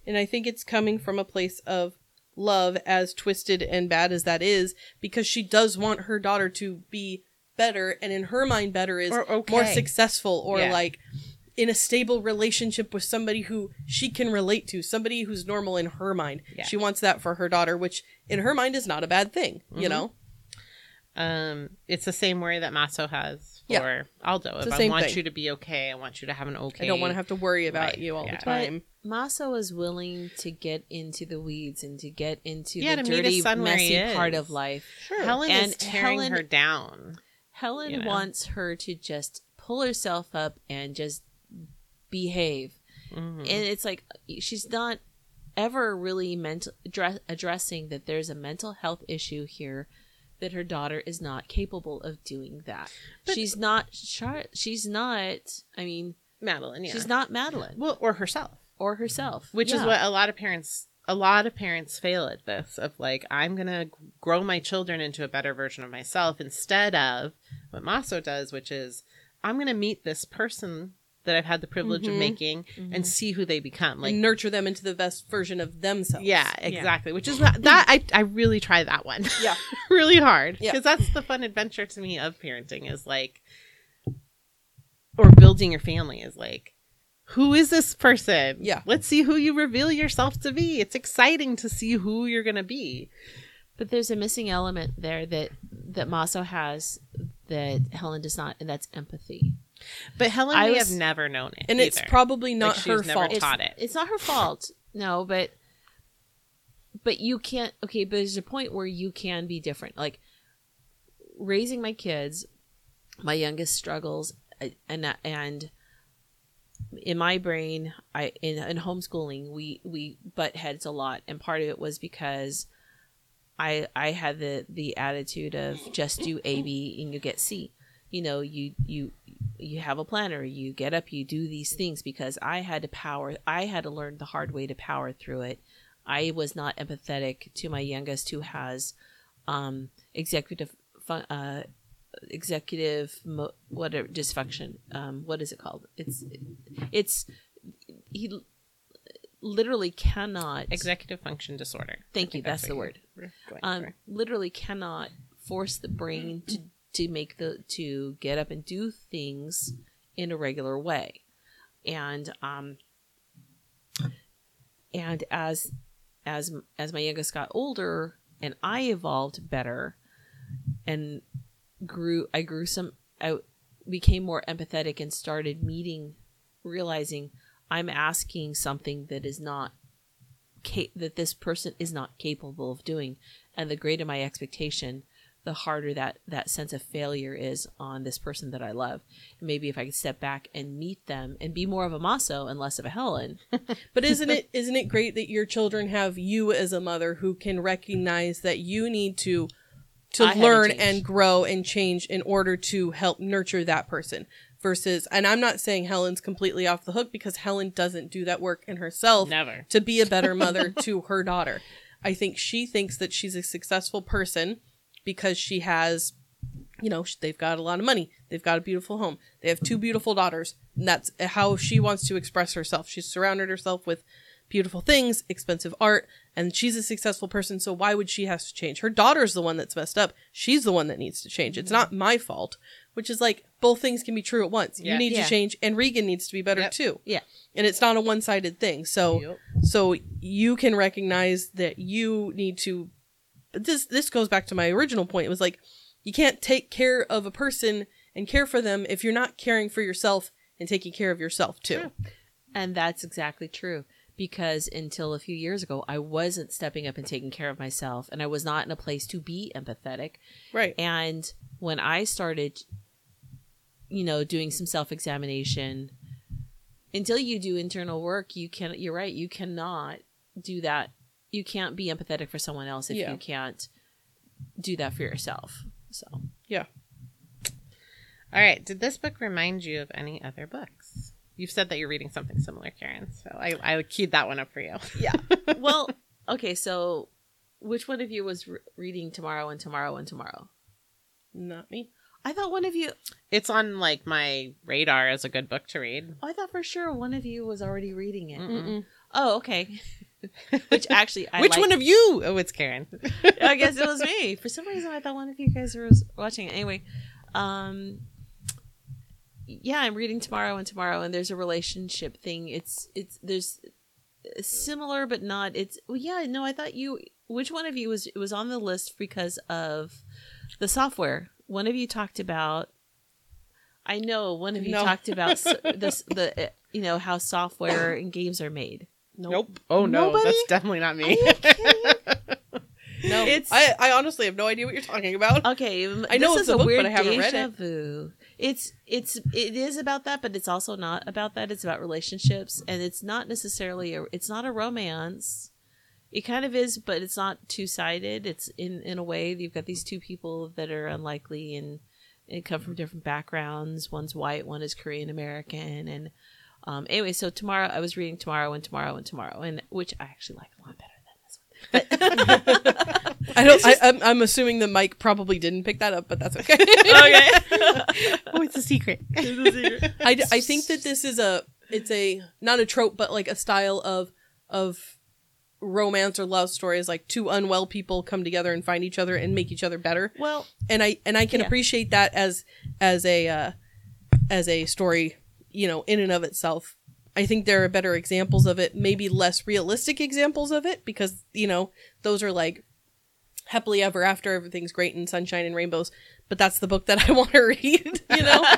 And I think it's coming from a place of love, as twisted and bad as that is, because she does want her daughter to be better, and in her mind, better is okay. more successful or Yeah. like in a stable relationship with somebody who she can relate to, somebody who's normal in her mind. Yeah. She wants that for her daughter, which in her mind is not a bad thing, Mm-hmm. you know? Um, it's the same worry that Maso has for Yeah. Aldo. It's If the I want thing. you to be okay, I want you to have an okay. I don't want to have to worry about Right, you all yeah. the But time. Maso is willing to get into the weeds and to get into Yeah, the to meet his dirty, son where he messy part of life. Sure. Helen And is tearing Helen- her down. Helen You know? wants her to just pull herself up and just behave. Mhm. And it's like she's not ever really mental address, addressing that there's a mental health issue here that her daughter is not capable of doing that. But- she's not Char- she's not I mean, Madeline, yeah. she's not Madeline well, or herself, or herself. which is what a lot of parents. A lot of parents fail at this of like I'm gonna grow my children into a better version of myself instead of what Maso does, which is I'm gonna meet this person that I've had the privilege of Mhm. making and see who they become. Like and nurture them into the best version of themselves. Yeah, exactly. Which is that, that I I really try that one. Yeah. really hard Yeah. because that's the fun adventure to me of parenting is like or building your family is like who is this person? Yeah. Let's see who you reveal yourself to be. It's exciting to see who you're going to be. But there's a missing element there that that Maso has that Helen does not, and that's empathy. But Helen I was- have never known it. And it's probably not Like, her she's fault. It's, taught it. it's not her fault. No, but but you can't. Okay, but there's a point where you can be different. Like raising my kids, my youngest struggles, uh, and and in my brain, I in, in homeschooling, we we butt heads a lot, and part of it was because I I had the the attitude of just do A B and you get C. You know, you you you have a planner, you get up, you do these things because I had to power I had to learn the hard way to power through it. I was not empathetic to my youngest who has um executive fun, uh executive mo- whatever dysfunction um what is it called it's it's he literally cannot executive function disorder. Thank you, that's the word. um literally cannot force the brain to to make the to get up and do things in a regular way and um and as as as my youngest got older and I evolved better and grew I grew some I became more empathetic and started meeting realizing I'm asking something that is not ca- that this person is not capable of doing and the greater my expectation the harder that that sense of failure is on this person that I love. And maybe if I could step back and meet them and be more of a Maso and less of a Helen. But isn't it isn't it great that your children have you as a mother who can recognize that you need to to I had to learn and grow and change in order to help nurture that person versus and I'm not saying Helen's completely off the hook because Helen doesn't do that work in herself Never. to be a better mother to her daughter. I think she thinks that she's a successful person because she has you know, they've got a lot of money. They've got a beautiful home. They have two beautiful daughters. And that's how she wants to express herself. She's surrounded herself with beautiful things, expensive art, and she's a successful person. So why would she have to change? Her daughter's the one that's messed up. She's the one that needs to change. It's mm-hmm. not my fault, which is like both things can be true at once. Yeah. You need Yeah. to change, and Regan needs to be better Yep. too. Yeah. And it's not a one sided thing. So, Yep. so you can recognize that you need to but this this goes back to my original point it was like you can't take care of a person and care for them if you're not caring for yourself and taking care of yourself too And that's exactly true. Because until a few years ago, I wasn't stepping up and taking care of myself, and I was not in a place to be empathetic. right And when I started, you know, doing some self examination, until you do internal work, you can. You're right. You cannot do that. You can't be empathetic for someone else if Yeah. you can't do that for yourself. So yeah All right. Did this book remind you of any other books? You've said that you're reading something similar, Karin. So I, I keyed that one up for you. yeah. well, okay. So, which one of you was re- reading tomorrow and tomorrow and tomorrow? not me I thought one of you. It's on like my radar as a good book to read. I thought for sure one of you was already reading it. Mm-mm. Oh, okay. Which actually, I Which like- one of you? Oh, it's Karin. I guess it was me. For some reason, I thought one of you guys was watching it. Anyway, um, yeah, I'm reading tomorrow and tomorrow, and there's a relationship thing. It's it's there's similar, but not. It's well, yeah. No, I thought you. Which one of you was it was on the list because of the software? One of you talked about. I know one of you No. talked about this the uh, you know how software and games are made. nope, Oh no, Nobody? that's definitely not me. no It's- I, I honestly have no idea what you're talking about Okay, I know this it's is a book, but weird I haven't read deja it. vu. It's it's it is about that, but it's also not about that. It's about relationships, and it's not necessarily a. It's not a romance. It kind of is, but it's not two sided. It's in in a way you've got these two people that are unlikely and, and come from different backgrounds. One's white, one is Korean American, and um, anyway. So tomorrow I was reading tomorrow and tomorrow and tomorrow, and which I actually like a lot better than this one. i don't I, I'm, I'm assuming the mike probably didn't pick that up but that's okay okay. oh, it's a secret. I I think that this is a it's a not a trope but like a style of of romance or love stories like two unwell people come together and find each other and make each other better well, and i and i can Yeah. appreciate that as as a uh as a story you know in and of itself i think there are better examples of it maybe less realistic examples of it because you know those are like happily ever after everything's great and sunshine and rainbows but that's the book that i want to read you know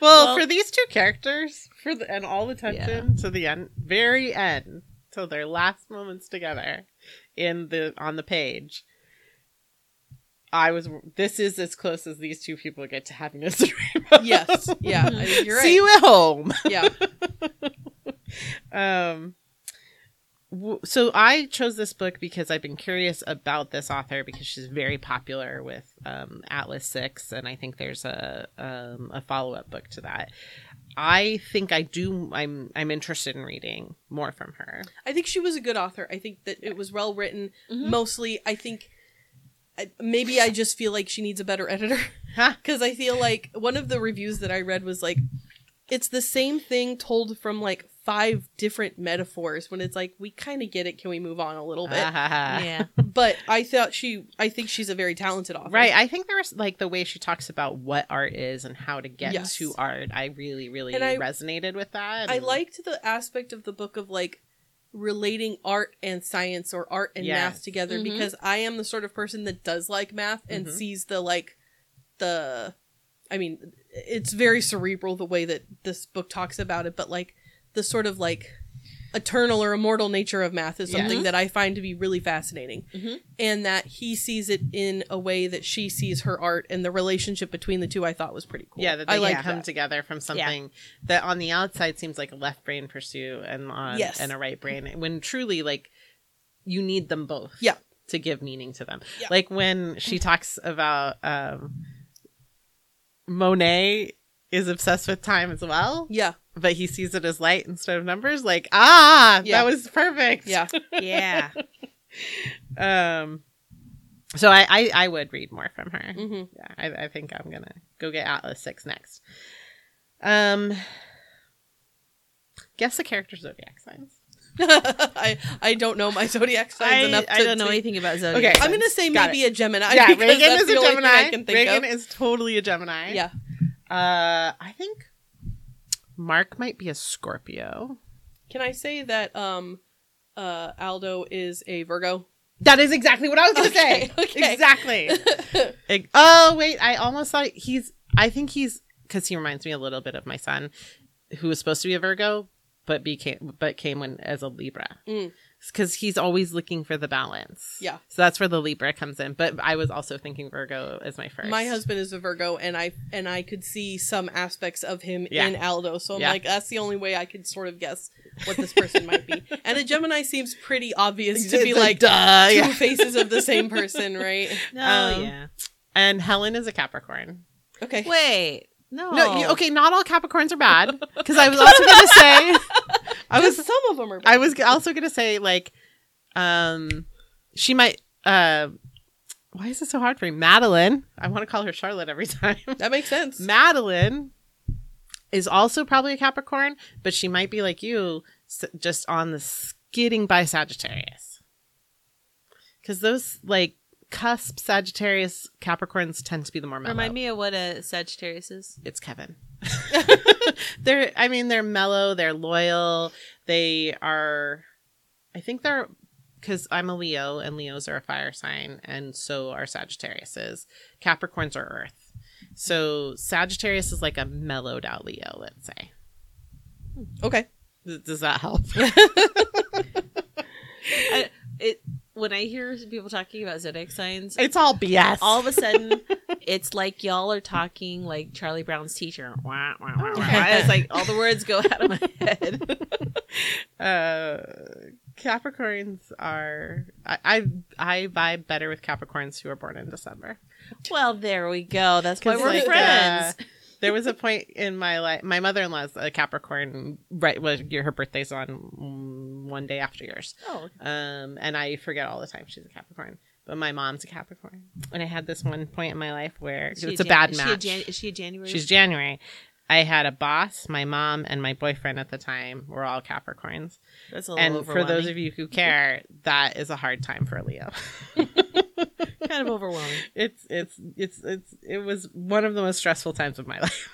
Well, Well- for these two characters, for the, and all the tension to the end, very end, till their last moments together in the on the page. I was. This is as close as these two people get to having and rainbow. yes yeah I think you're right See you at home. yeah Um, w- so I chose this book because I've been curious about this author because she's very popular with um, Atlas Six, and I think there's a um, a follow up book to that. I think I do. I'm I'm interested in reading more from her. I think she was a good author. I think that it was well written. Mhm. Mostly, I think I, maybe I just feel like she needs a better editor because I feel like one of the reviews that I read was like it's the same thing told from like five different metaphors when it's like we kind of get it can we move on a little bit ah, yeah. but i thought she i think she's a very talented author Right. I think there's like the way she talks about what art is and how to get Yes. to art. I really, really And I- resonated with that. I liked the aspect of the book of like relating art and science or art and math Yes. together Mhm. because I am the sort of person that does like math and Mhm. sees the like the I mean it's very cerebral the way that this book talks about it but like the sort of like eternal or immortal nature of math is something that I find to be really fascinating Mhm. and that he sees it in a way that she sees her art and the relationship between the two I thought was pretty cool. Yeah, that they I like come that. together from something that on the outside seems like a left brain pursuit and on Yes. and a right brain when truly like you need them both. Yeah. To give meaning to them. Yeah. Like when she talks about um Monet is obsessed with time as well, Yeah. But he sees it as light instead of numbers. Like, ah, Yeah. that was perfect. Yeah. Yeah. Um so I, I I would read more from her. hmm Yeah, I, I think I'm gonna go get Atlas Six next. Um, guess the character zodiac signs. I I don't know my zodiac signs I, enough. To, I don't know to- anything about zodiac. Okay. I'm gonna say Got maybe a Gemini. yeah, Regan is a Gemini. I can think Regan of. is totally a Gemini. Yeah. Uh, I think Mark might be a Scorpio. Can I say that um, uh, Aldo is a Virgo? That is exactly what I was gonna Okay, say. okay. Exactly. Ex- oh wait, I almost thought he's. I think he's because he reminds me a little bit of my son, who was supposed to be a Virgo, but became but came when as a Libra. Mm. Because he's always looking for the balance. Yeah. So that's where the Libra comes in. But I was also thinking Virgo as my first. My husband is a Virgo, and I and I could see some aspects of him Yeah. in Aldo. So I'm Yeah. like, that's the only way I could sort of guess what this person might be. And a Gemini seems pretty obvious to be like duh. two yeah. faces of the same person, right? No, Um, yeah. And Helen is a Capricorn. Okay. Wait. No. No, you, okay, not all Capricorns are bad. Because I was also going to say, I was some of them are. I was also gonna say like, um, she might. Uh, why is it so hard for me? Madeline. I want to call her Charlotte every time. That makes sense. Madeline is also probably a Capricorn, but she might be like you, just on the skidding by Sagittarius. Because those like cusp Sagittarius Capricorns tend to be the more mellow. Remind me of what a Sagittarius is. it's Kevin. they're I mean they're mellow, they're loyal, they are I think they're cuz I'm a Leo and Leos are a fire sign and so are Sagittariuses. Capricorns are earth. So Sagittarius is like a mellowed out Leo, let's say. Okay. Does that help? I, it when I hear people talking about zodiac signs, it's all BS. all of a sudden it's like y'all are talking like Charlie Brown's teacher. Wah, wah, wah. It's like all the words go out of my head. uh Capricorns are I, I I vibe better with Capricorns who are born in December. well, there we go. That's why we're like, friends. uh, there was a point in my life. My mother in law's a Capricorn. Right, was her birthday's on mm, one day after yours. oh, Um, and I forget all the time she's a Capricorn. But my mom's a Capricorn, and I had this one point in my life where it's a Jan- bad is she a match. Jan- is she a January? She's January. I had a boss, my mom, and my boyfriend at the time were all Capricorns. That's a little And for those of you who care, that is a hard time for Leo. kind of overwhelming. it's it's it's it's it was one of the most stressful times of my life.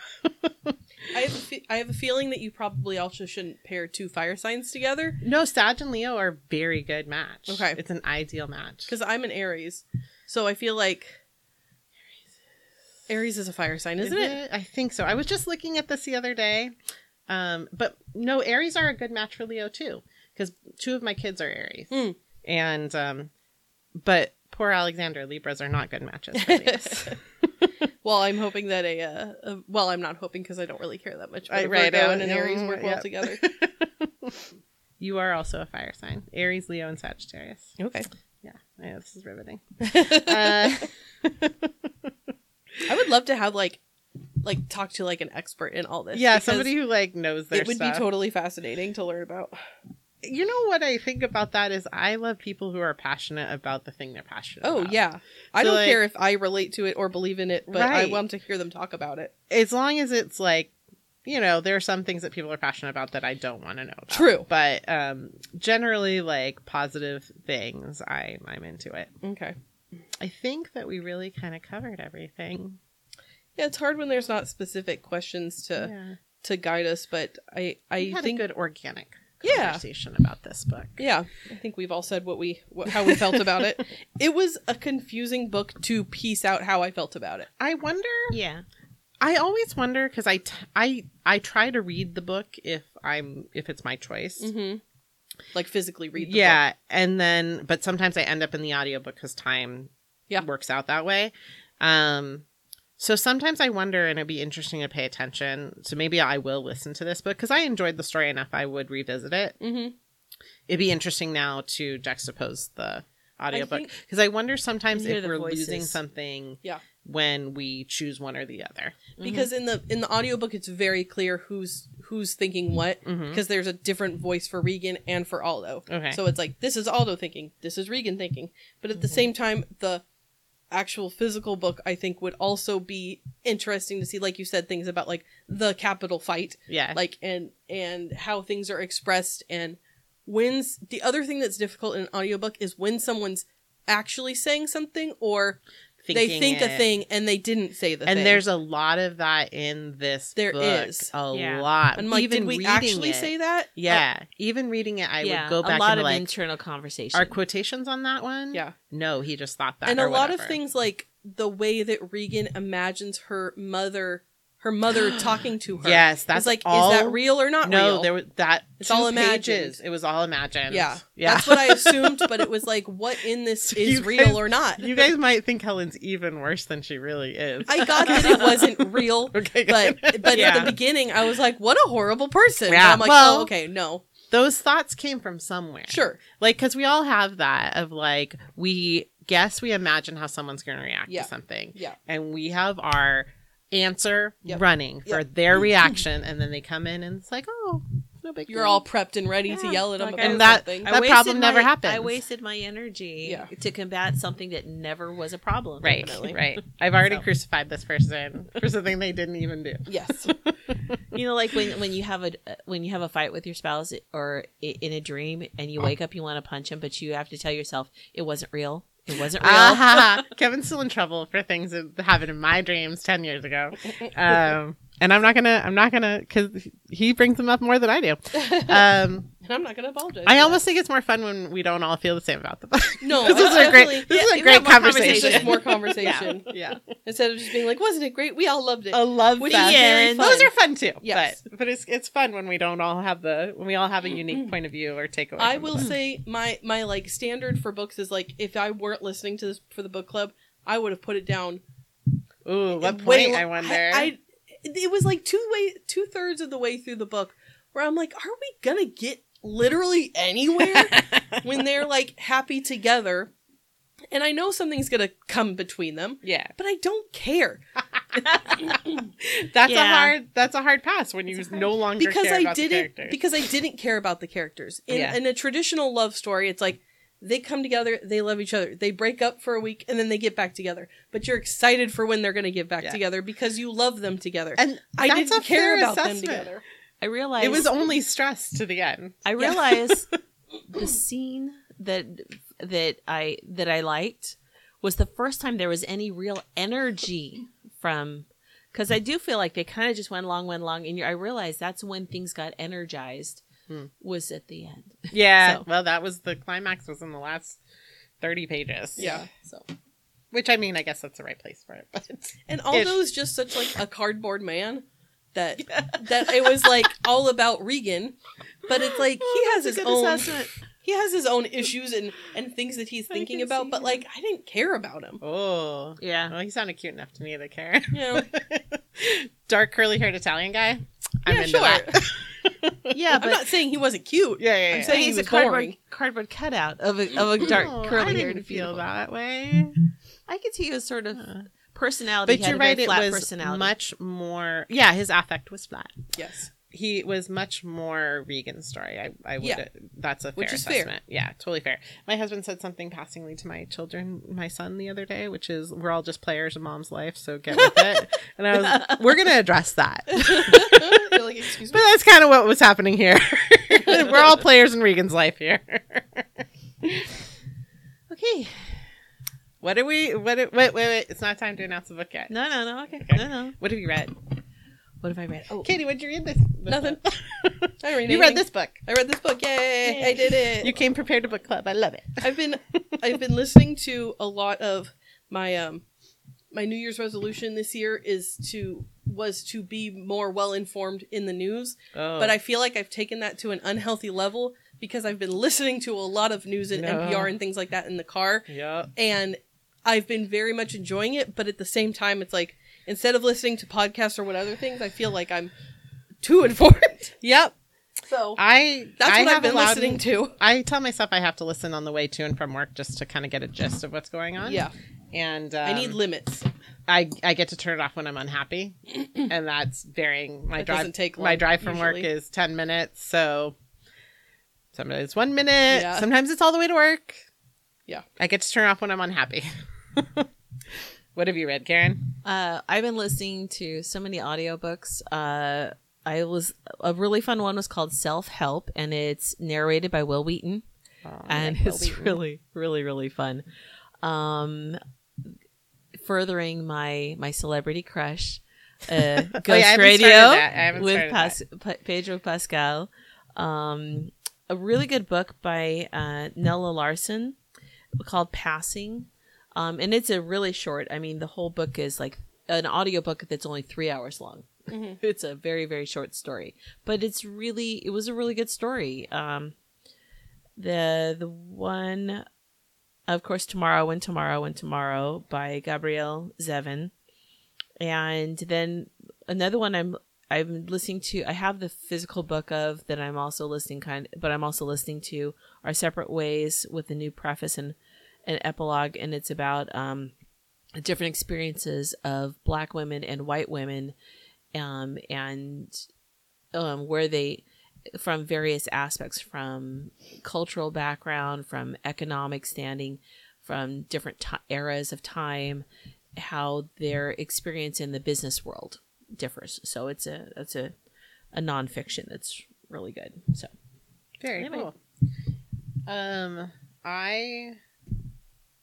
I have a fe- I have a feeling that you probably also shouldn't pair two fire signs together No, Sag and Leo are a very good match. Okay. It's an ideal match. because I'm an Aries, so I feel like Aries is a fire sign, isn't Is it? I think so. I was just looking at this the other day. Um, but no, Aries are a good match for Leo too, because two of my kids are Aries, Hmm. and um, but poor Alexander Libras are not good matches. For. Well, I'm hoping that a, uh, a well, I'm not hoping because I don't really care that much. But I- a right, Virgo and an Aries yeah, work well yeah. together. you are also a fire sign: Aries, Leo, and Sagittarius. Okay, Yeah, I know this is riveting. uh, I would love to have like like talk to like an expert in all this. yeah, somebody who like knows their it would stuff. be totally fascinating to learn about. You know what I think about that is I love people who are passionate about the thing they're passionate Oh about. yeah, I So, don't like- care if I relate to it or believe in it, but I Right. want to hear them talk about it. As long as it's like, you know, there are some things that people are passionate about that I don't want to know about. True. But um generally like positive things, I I'm into it. Okay. I think that we really kind of covered everything. Yeah, it's hard when there's not specific questions to yeah. to guide us, but I I had think a good organic Yeah. conversation about this book. Yeah, I think we've all said what we what, how we felt about it. It was a confusing book to piece out how I felt about it. I wonder. Yeah. I always wonder because I, t- I I try to read the book if I'm if it's my choice. Mm-hmm. Like physically read. The yeah, and then but sometimes I end up in the audiobook because time Yeah. works out that way. Um, so sometimes I wonder, and it'd be interesting to pay attention. So maybe I will listen to this book because I enjoyed the story enough. I would revisit it. Mm-hmm. It'd be interesting now to juxtapose the audiobook because I wonder sometimes if we're losing something. Yeah. When we choose one or the other. because mm-hmm. in the in the audiobook it's very clear who's who's thinking what mm-hmm. because there's a different voice for Regan and for Aldo. Okay. So it's like this is Aldo thinking, this is Regan thinking. But at the mm-hmm. same time the actual physical book I think would also be interesting to see like you said things about like the capital fight yeah. like and and how things are expressed and when's the other thing that's difficult in an audiobook is when someone's actually saying something or they thinking think a thing and they didn't say the and thing. there's a lot of that in this There book. is. a Yeah. lot and like, even did we reading actually it- say that? yeah uh, even reading it i yeah. would go back to a lot and of like internal conversation. are quotations on that one Yeah. no he just thought that and or a lot of whatever. things like the way that Regan imagines her mother, her mother talking to her. yes that's like, all is that real or not no real? there was that It's all imagined. pages. it was all imagined yeah, yeah That's what I assumed, but it was like, what in this So is you real or not? you guys might think helen's even worse than she really is I got that it wasn't real, okay but good. but Yeah. at the beginning, I was like, what a horrible person. Yeah, I'm like, well- oh, okay, no, those thoughts came from somewhere sure, like because we all have that of like we guess we imagine how someone's going to react Yeah. to something yeah, and we have our answer Yep. running for Yep. their reaction and then they come in and it's like oh no big you're deal. all prepped and ready to yell at them like about And that- something. That wasted problem never my- happens. I wasted my energy Yeah. to combat something that never was a problem. right definitely. right i've already So. crucified this person for something they didn't even do yes, You know, like when when you have a when you have a fight with your spouse or in a dream and you uh-huh. wake up, you want to punch him, but you have to tell yourself it wasn't real. It wasn't real. Ah, Kevin's still in trouble for things that happened in my dreams 10 years ago. Um, and I'm not gonna, I'm not gonna, cause he brings them up more than I do. Um, and I'm not gonna apologize. I almost think it's more fun when we don't all feel the same about the book. no, this is a great, this is a great conversation. Just more conversation yeah. instead of just being like, wasn't it great? We all loved it. A love Which fest. is very fun. Those are fun too. Yes. But, but it's, it's fun when we don't all have the, when we all have a mm-hmm. unique point of view or takeaway. I will say my my like standard for books is like if I weren't listening to this for the book club, I would have put it down. Ooh, what point, I wonder. I, it was like two way two thirds of the way through the book where I'm like, are we gonna get literally anywhere when they're like happy together? And I know something's gonna come between them, yeah. but I don't care That's a hard, that's a hard pass when you no longer because care I about didn't characters. because I didn't care about the characters. In, Yeah. in a traditional love story, it's like they come together, they love each other, they break up for a week, and then they get back together. But you're excited for when they're going to get back Yeah. together because you love them together. and I that's didn't a care fair about them together. I realized It was only stress to the end. I realized the scene that that I that I liked was the first time there was any real energy from because I do feel like they kind of just went along, went along, and you- I realized that's when things got energized Hmm. was at the end. Yeah. So- Well, that was the climax was in the last thirty pages. Yeah. So Which I mean, I guess that's the right place for it. But and Aldo's just such like a cardboard man that that it was like all about Regan, but it's like he oh, has his own he has his own issues and and things that he's thinking about. But him. like I didn't care about him. oh, Yeah. well, he sounded cute enough to me to care. You know. Dark curly haired Italian guy. I'm Yeah, into sure. that. Yeah, I'm not saying he wasn't cute. yeah, yeah, yeah. I'm saying he's he a cardboard boring. cardboard cutout of a of a dark Oh, curly I haired didn't feel that way. I could see his sort of. Personality. But He you're a very right. It flat was personality. much more. Yeah, his affect was flat. Yes. he was much more Regan's story. I, I would. Yeah. That's a fair Which is fair. assessment. Yeah, totally fair. My husband said something passingly to my children, my son, the other day, which is, "We're all just players in mom's life, so get with it." and I was, "We're gonna address that." You're like, excuse But that's kind of what was happening here. We're all players in Regan's life here. okay. What are we? What? Wait, wait, wait! It's not time to announce the book yet. No, no, no. Okay. Okay. No, no. What have you read? What have I read? Oh, Kaity, what'd you read this? this Nothing. I read you read this book. I read this book. Yay! I did it. You came prepared to book club. I love it. I've been I've been listening to a lot of my um my New Year's resolution this year is to was to be more well informed in the news, Oh. but I feel like I've taken that to an unhealthy level because I've been listening to a lot of news and No. NPR and things like that in the car yeah. and I've been very much enjoying it, but at the same time it's like instead of listening to podcasts or what other things, I feel like I'm too informed. Yep. So I that's I what I've been allowed- listening to. I tell myself I have to listen on the way to and from work just to kind of get a gist of what's going on. Yeah. And um, I need limits. I I get to turn it off when I'm unhappy, and that's varying. My That drive doesn't take my drive from work is ten minutes, so sometimes it's one minute. Yeah. Sometimes it's all the way to work. Yeah. I get to turn off when I'm unhappy. what have you read, Karin? Uh, I've been listening to so many audiobooks. Uh, I was a really fun one was called Self Help, and it's narrated by Wil Wheaton, and it's really, really, really fun. Um, furthering my my celebrity crush, uh, Ghost Oh, I Radio that. I haven't with Pas- Pa- Pedro Pascal. Um, a really good book by uh, Nella Larsen called Passing. Um, and it's a really short. I mean, the whole book is like an audiobook that's only three hours long. It's a very very short story, but it's really it was a really good story. Um, the the one, of course, tomorrow and tomorrow and tomorrow by Gabrielle Zevin, and then another one I'm I'm listening to. I have the physical book of that I'm also listening kind, but I'm also listening to Our Separate Ways with the new preface and an epilogue, and it's about um, different experiences of Black women and white women, um, and um, where they from various aspects, from cultural background, from economic standing, from different ti eras of time, how their experience in the business world differs. So it's a it's a a nonfiction that's really good. So Very Anyway. cool. Um, I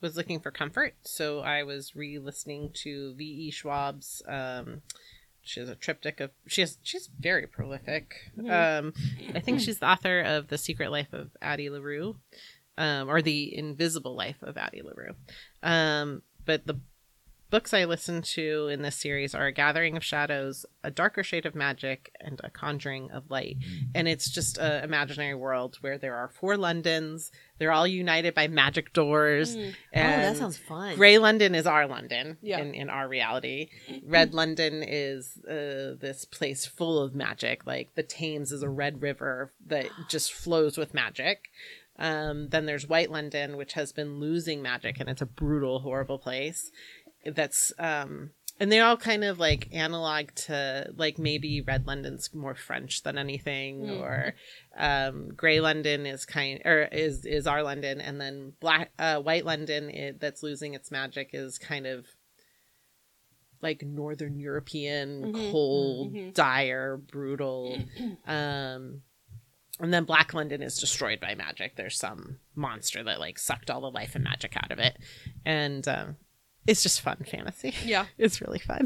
was looking for comfort, so I was re-listening to V. E. Schwab's. Um, she has a triptych of. She has. She's very prolific. Um, I think she's the author of The Secret Life of Addie LaRue, um, or The Invisible Life of Addie LaRue. Um, but the books I listened to in this series are A Gathering of Shadows, A Darker Shade of Magic, and A Conjuring of Light. And it's just an imaginary world where there are four Londons. They're all united by magic doors. Mm. And fun. Gray London is our London Yeah. in, in our reality. Red London is uh, this place full of magic. Like the Thames is a red river that just flows with magic. Um, then there's White London, which has been losing magic, and it's a brutal, horrible place. That's um, and they're all kind of like analog to like maybe Red London's more French than anything, Mm. or um, Gray London is kind or is is our London, and then Black uh, White London it, that's losing its magic is kind of like Northern European, Mhm. cold, Mhm. dire, brutal. um, and then Black London is destroyed by magic. There's some monster that like sucked all the life and magic out of it, and um, it's just fun fantasy. Yeah. it's really fun.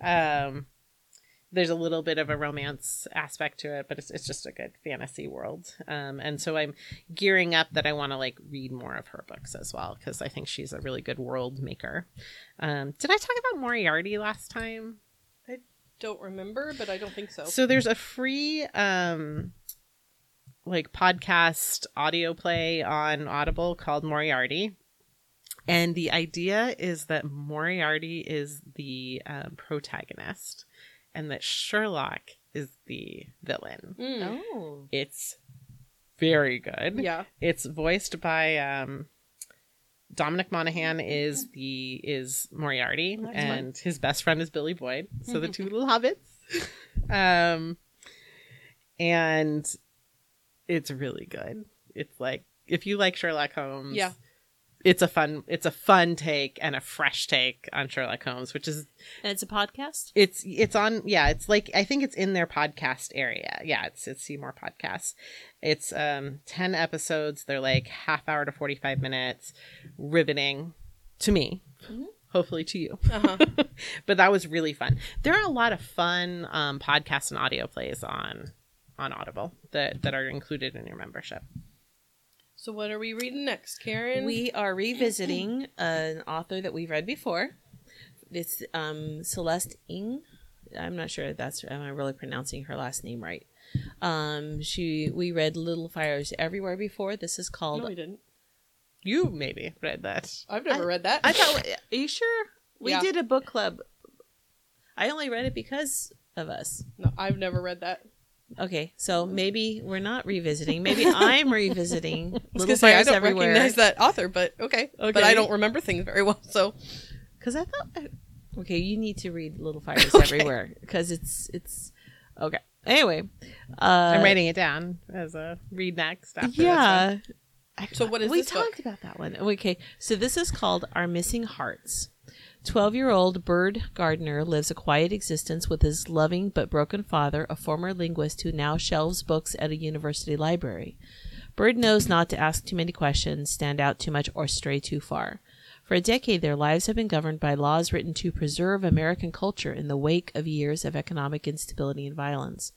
um, there's a little bit of a romance aspect to it, but it's, it's just a good fantasy world. Um, and so I'm gearing up that I want to like read more of her books as well because I think she's a really good world maker. Um, did I talk about Moriarty last time? I don't remember, but I don't think so. So there's a free um like podcast audio play on Audible called Moriarty. And the idea is that Moriarty is the um, protagonist and that Sherlock is the villain. Mm. Oh. It's very good. Yeah. It's voiced by um Dominic Monaghan is the is Moriarty That's and his best friend is Billy Boyd. So the two little hobbits. Um and it's really good. It's like if you like Sherlock Holmes, Yeah. It's a fun it's a fun take and a fresh take on Sherlock Holmes, which is And it's a podcast? it's it's on yeah it's like i think it's in their podcast area yeah it's it's seymour podcasts it's um 10 episodes they're like half hour to 45 minutes riveting to me Mhm. hopefully to you. Uh-huh. but that was really fun. There are a lot of fun um, podcasts and audio plays on on Audible that that are included in your membership. So what are we reading next, Karin? We are revisiting an author that we've read before. It's um, Celeste Ng. I'm not sure if that's am I really pronouncing her last name right. Um, she we read Little Fires Everywhere before. This is called. no, we didn't. You maybe read that. I've never read that. I thought. Are you sure? We Yeah. did a book club. I only read it because of us. no, I've never read that. Okay, so maybe we're not revisiting. Maybe I'm revisiting I was Little say, I don't Everywhere. recognize that author, but okay. But I don't remember things very well, so Because I thought, okay, you need to read Little Fires Okay. Everywhere because it's it's okay. Anyway, uh, I'm writing it down as a read next. After This one. Yeah. So what is we this book? talked about that one? Okay, so this is called Our Missing Hearts. Twelve-year-old Bird Gardner lives a quiet existence with his loving but broken father, a former linguist who now shelves books at a university library. Bird knows not to ask too many questions, stand out too much, or stray too far. For a decade, their lives have been governed by laws written to preserve American culture in the wake of years of economic instability and violence.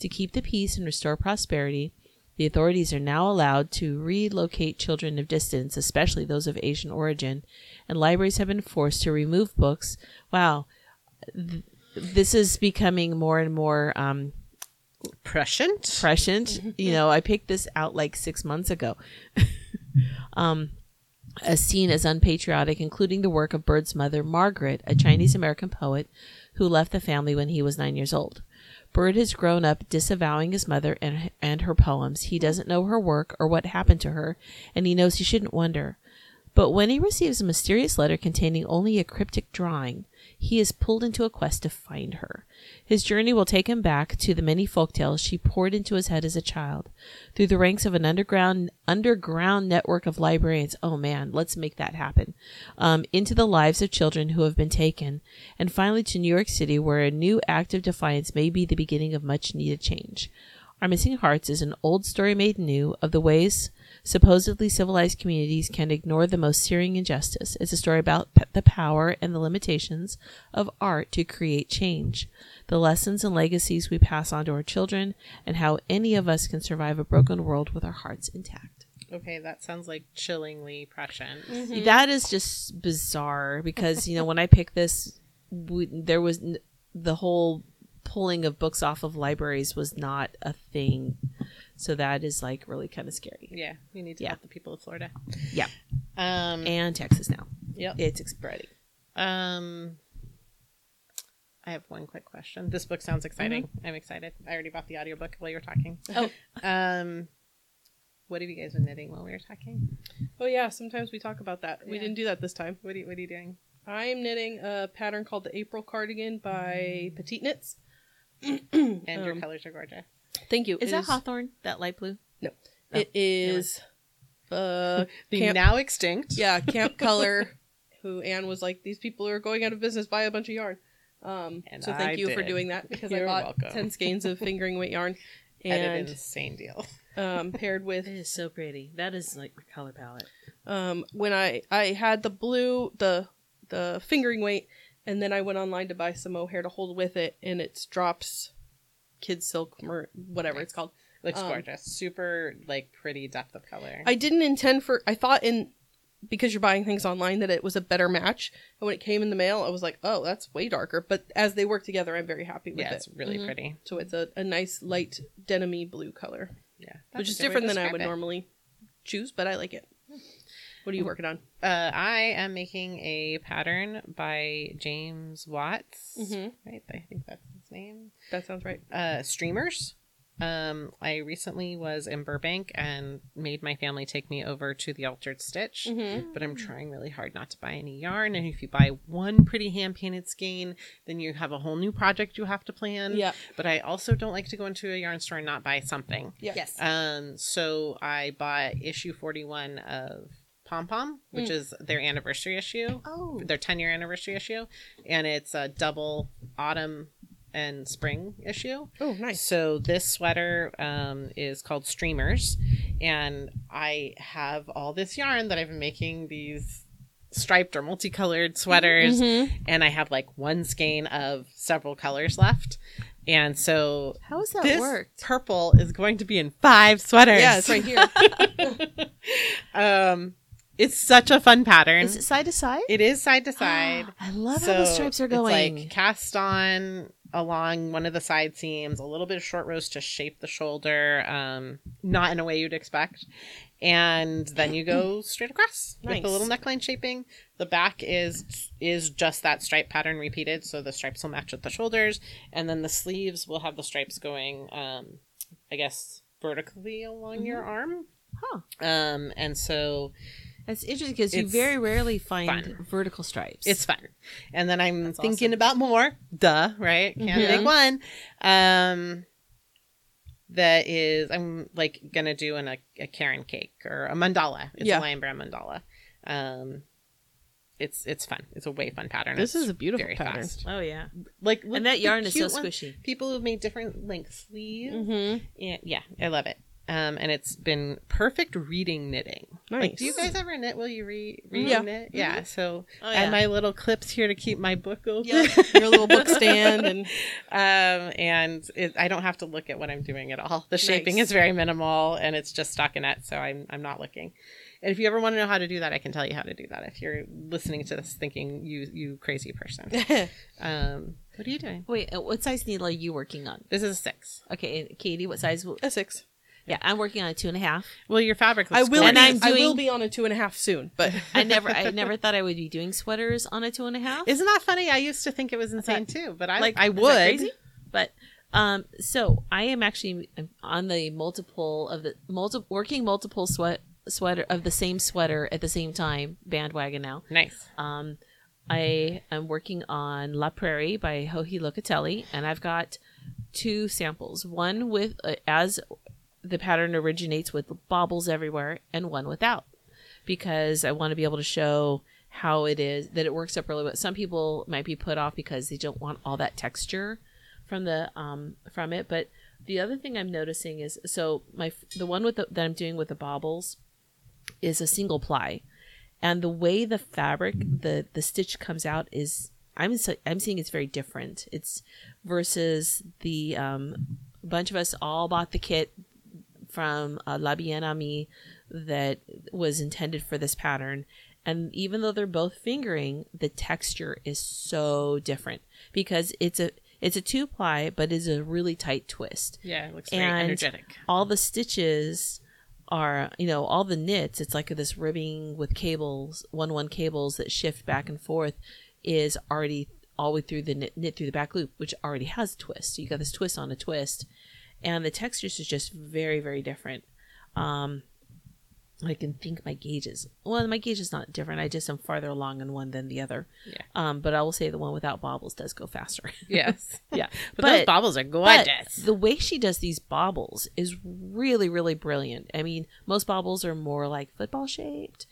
To keep the peace and restore prosperity, the authorities are now allowed to relocate children of distance, especially those of Asian origin, and libraries have been forced to remove books. Wow. Th- This is becoming more and more um, prescient. prescient. you know, I picked this out like six months ago. um, as seen as unpatriotic, including the work of Bird's mother, Margaret, a Chinese American poet who left the family when he was nine years old. Bird has grown up disavowing his mother and, and her poems. He doesn't know her work or what happened to her, and he knows he shouldn't wonder. But when he receives a mysterious letter containing only a cryptic drawing, he is pulled into a quest to find her. His journey will take him back to the many folktales she poured into his head as a child, through the ranks of an underground underground network of librarians. Oh man, let's make that happen. Um, into the lives of children who have been taken, and finally to New York City, where a new act of defiance may be the beginning of much needed change. Our Missing Hearts is an old story made new of the ways supposedly civilized communities can ignore the most searing injustice. It's a story about p- the power and the limitations of art to create change, the lessons and legacies we pass on to our children, and how any of us can survive a broken world with our hearts intact. Okay, that sounds like chillingly prescient. Mm-hmm. That is just bizarre because, you know, when I picked this, we, there was n- the whole pulling of books off of libraries was not a thing. So that is like really kind of scary. Yeah, we need to Yeah. help the people of Florida. Yeah. Um. And Texas now. Yep. It's spreading. Um. I have one quick question. This book sounds exciting. Mm-hmm. I'm excited. I already bought the audiobook while you were talking. Oh. Um. What have you guys been knitting while we were talking? Oh yeah, sometimes we talk about that. We didn't do that this time. What are you, What are you doing? I am knitting a pattern called the April cardigan by Petite Knits. And your Um, colors are gorgeous. Thank you. Is It that Hawthorne? That light blue? No, Oh, it is. Uh, The camp, now extinct. yeah, Camp Color. Who Anne was like, these people are going out of business. Buy a bunch of yarn. Um, And so thank I you for doing that because You're I bought welcome. ten skeins of fingering weight yarn, At an and insane deal. um, paired with It is so pretty. That is like my color palette. um, when I I had the blue the the fingering weight, and then I went online to buy some mohair to hold with it, and it's drops, kids silk, mer- whatever it's called. Looks Um, gorgeous. Super like pretty depth of color. I didn't intend for. I thought in because you're buying things online that it was a better match, and when it came in the mail, I was like, oh, that's way darker. But as they work together, I'm very happy with yeah, it. it's really Mhm. pretty. So it's a, a nice light denim blue color, Yeah, which is a good way different to than I describe would it. normally choose, but I like it. What are you working on? Uh, I am making a pattern by James Watts. Mhm. Right, I think that's his name. That sounds right. Uh, streamers. Um, I recently was in Burbank and made my family take me over to the Altered Stitch. Mm-hmm. But I'm trying really hard not to buy any yarn. And if you buy one pretty hand painted skein, then you have a whole new project you have to plan. Yeah. But I also don't like to go into a yarn store and not buy something. Yes. Um, so I bought issue 41 of Pom Pom, which Mm. is their anniversary issue, oh. their 10 year anniversary issue. And it's a double autumn and spring issue. Oh, nice. So this sweater um, is called Streamers, and I have all this yarn that I've been making these striped or multicolored sweaters, Mhm. and I have like one skein of several colors left. And so How has that this worked? purple is going to be in five sweaters. Yeah, it's right here. um, it's such a fun pattern. Is it side to side? it is side to side. I love So how the stripes are going. It's like cast on along one of the side seams, a little bit of short rows to shape the shoulder, um, not in a way you'd expect. And then you go straight across with the Nice. little neckline shaping. The back is is just that stripe pattern repeated, so the stripes will match with the shoulders, and then the sleeves will have the stripes going, um, I guess, vertically along your arm. huh. Um, and so That's interesting because you very rarely find fun. vertical stripes. It's fun. And then I'm That's thinking awesome. about more. Duh, right? Can't Mhm. make one. Um that is I'm like gonna do an, a, a Caron cake or a mandala. It's Yeah. a lion brand mandala. Um it's it's fun. It's a way fun pattern. This It's is a beautiful very pattern. fast. oh yeah, Like and that yarn is so cute ones. squishy. People who've made different length sleeves. Mm-hmm. Yeah, yeah, I love it. Um, and it's been perfect reading knitting. Like, do you guys ever knit while you read, read Yeah. knit? Yeah. So Oh, I yeah. have my little clips here to keep my book open. Yeah, your little book stand and um, and it, I don't have to look at what I'm doing at all. The shaping Nice. is very minimal, and it's just stockinette, so I'm I'm not looking. And if you ever want to know how to do that, I can tell you how to do that. If you're listening to this thinking you you crazy person, um, what are you doing? Wait, uh, what size needle are you working on? This is a six. Okay, Kaity, what size? will- a six. Yeah, I'm working on a two and a half. Well, your fabric. I will. great. And be, I'm I will be on a two and a half soon, but I never, I never thought I would be doing sweaters on a two and a half. Isn't that funny? I used to think it was insane too, but I like I would. crazy? But um, so I am actually on the multiple of the multiple working multiple sweat sweater of the same sweater at the same time bandwagon now. Nice. Um, I am working on La Prairie by Joji Locatelli, and I've got two samples. One with uh, as the pattern originates with baubles everywhere, and one without, because I want to be able to show how it is that it works up really well. Some people might be put off because they don't want all that texture from the um from it, but the other thing I'm noticing is so my the one with the, that I'm doing with the baubles is a single ply. And the way the fabric the the stitch comes out is i'm i'm seeing it's very different. It's versus the um bunch of us all bought the kit from uh, La Bien Aimée that was intended for this pattern. And even though they're both fingering the texture is so different because it's a it's a two ply but it's a really tight twist. Yeah, it looks very energetic. all the stitches are you know all the knits it's like this ribbing with cables one one cables that shift back and forth is already all the way through the knit, knit through the back loop which already has a twist. So you got this twist on a twist and the textures is just very very different um i can think my gauges well my gauge is not different i just am farther along in one than the other Yeah. um but i will say the one without bobbles does go faster Yes. yeah But, those baubles are but gorgeous. the way she does these baubles is really, really brilliant. I mean, most baubles are more like football shaped,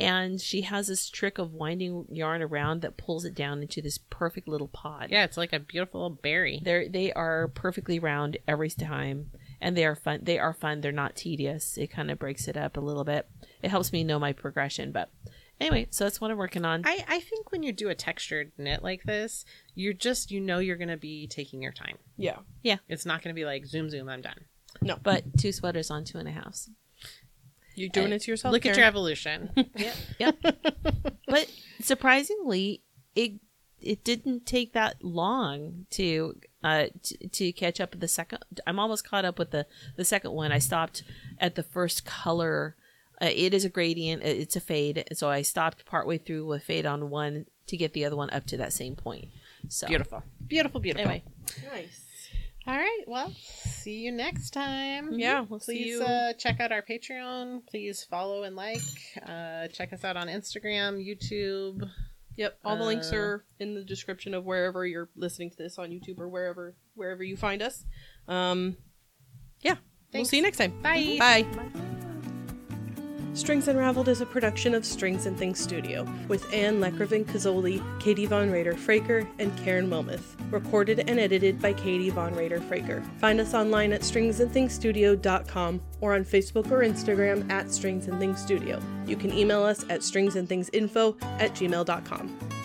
and she has this trick of winding yarn around that pulls it down into this perfect little pod. yeah, it's like a beautiful little berry. They're they are perfectly round every time, and they are fun. They are fun. They're not tedious. It kind of breaks it up a little bit. It helps me know my progression. But anyway, so that's what I'm working on. I, I think when you do a textured knit like this, you're just you know you're gonna be taking your time. yeah, Yeah. It's not gonna be like zoom zoom, I'm done. no, but two sweaters on two and a halves. You're doing it to yourself. Look at your evolution. Yep. Yep. but surprisingly, it it didn't take that long to uh to, to catch up with the second. I'm almost caught up with the the second one. I stopped at the first color. Uh, it is a gradient. It's a fade. So I stopped partway through with fade on one to get the other one up to that same point. So beautiful, beautiful, beautiful. Anyway, Nice. All right. Well, see you next time. Yeah, we'll see Please you. uh, check out our Patreon. Please follow and like. Uh, check us out on Instagram, YouTube. Yep, all the links Uh, are in the description of wherever you're listening to this on YouTube or wherever wherever you find us. Um, yeah, we'll see you next time. Bye. Bye. Bye. Strings Unraveled is a production of Strings and Things Studio with Anne Lekrevin Kazoli, Kaity Von Rader Fraker, and Karin Wilmoth. Recorded and edited by Kaity Von Rader Fraker. Find us online at stringsandthingsstudio.com or on Facebook or Instagram at Strings and Things Studio. You can email us at stringsandthingsinfo at gmail.com.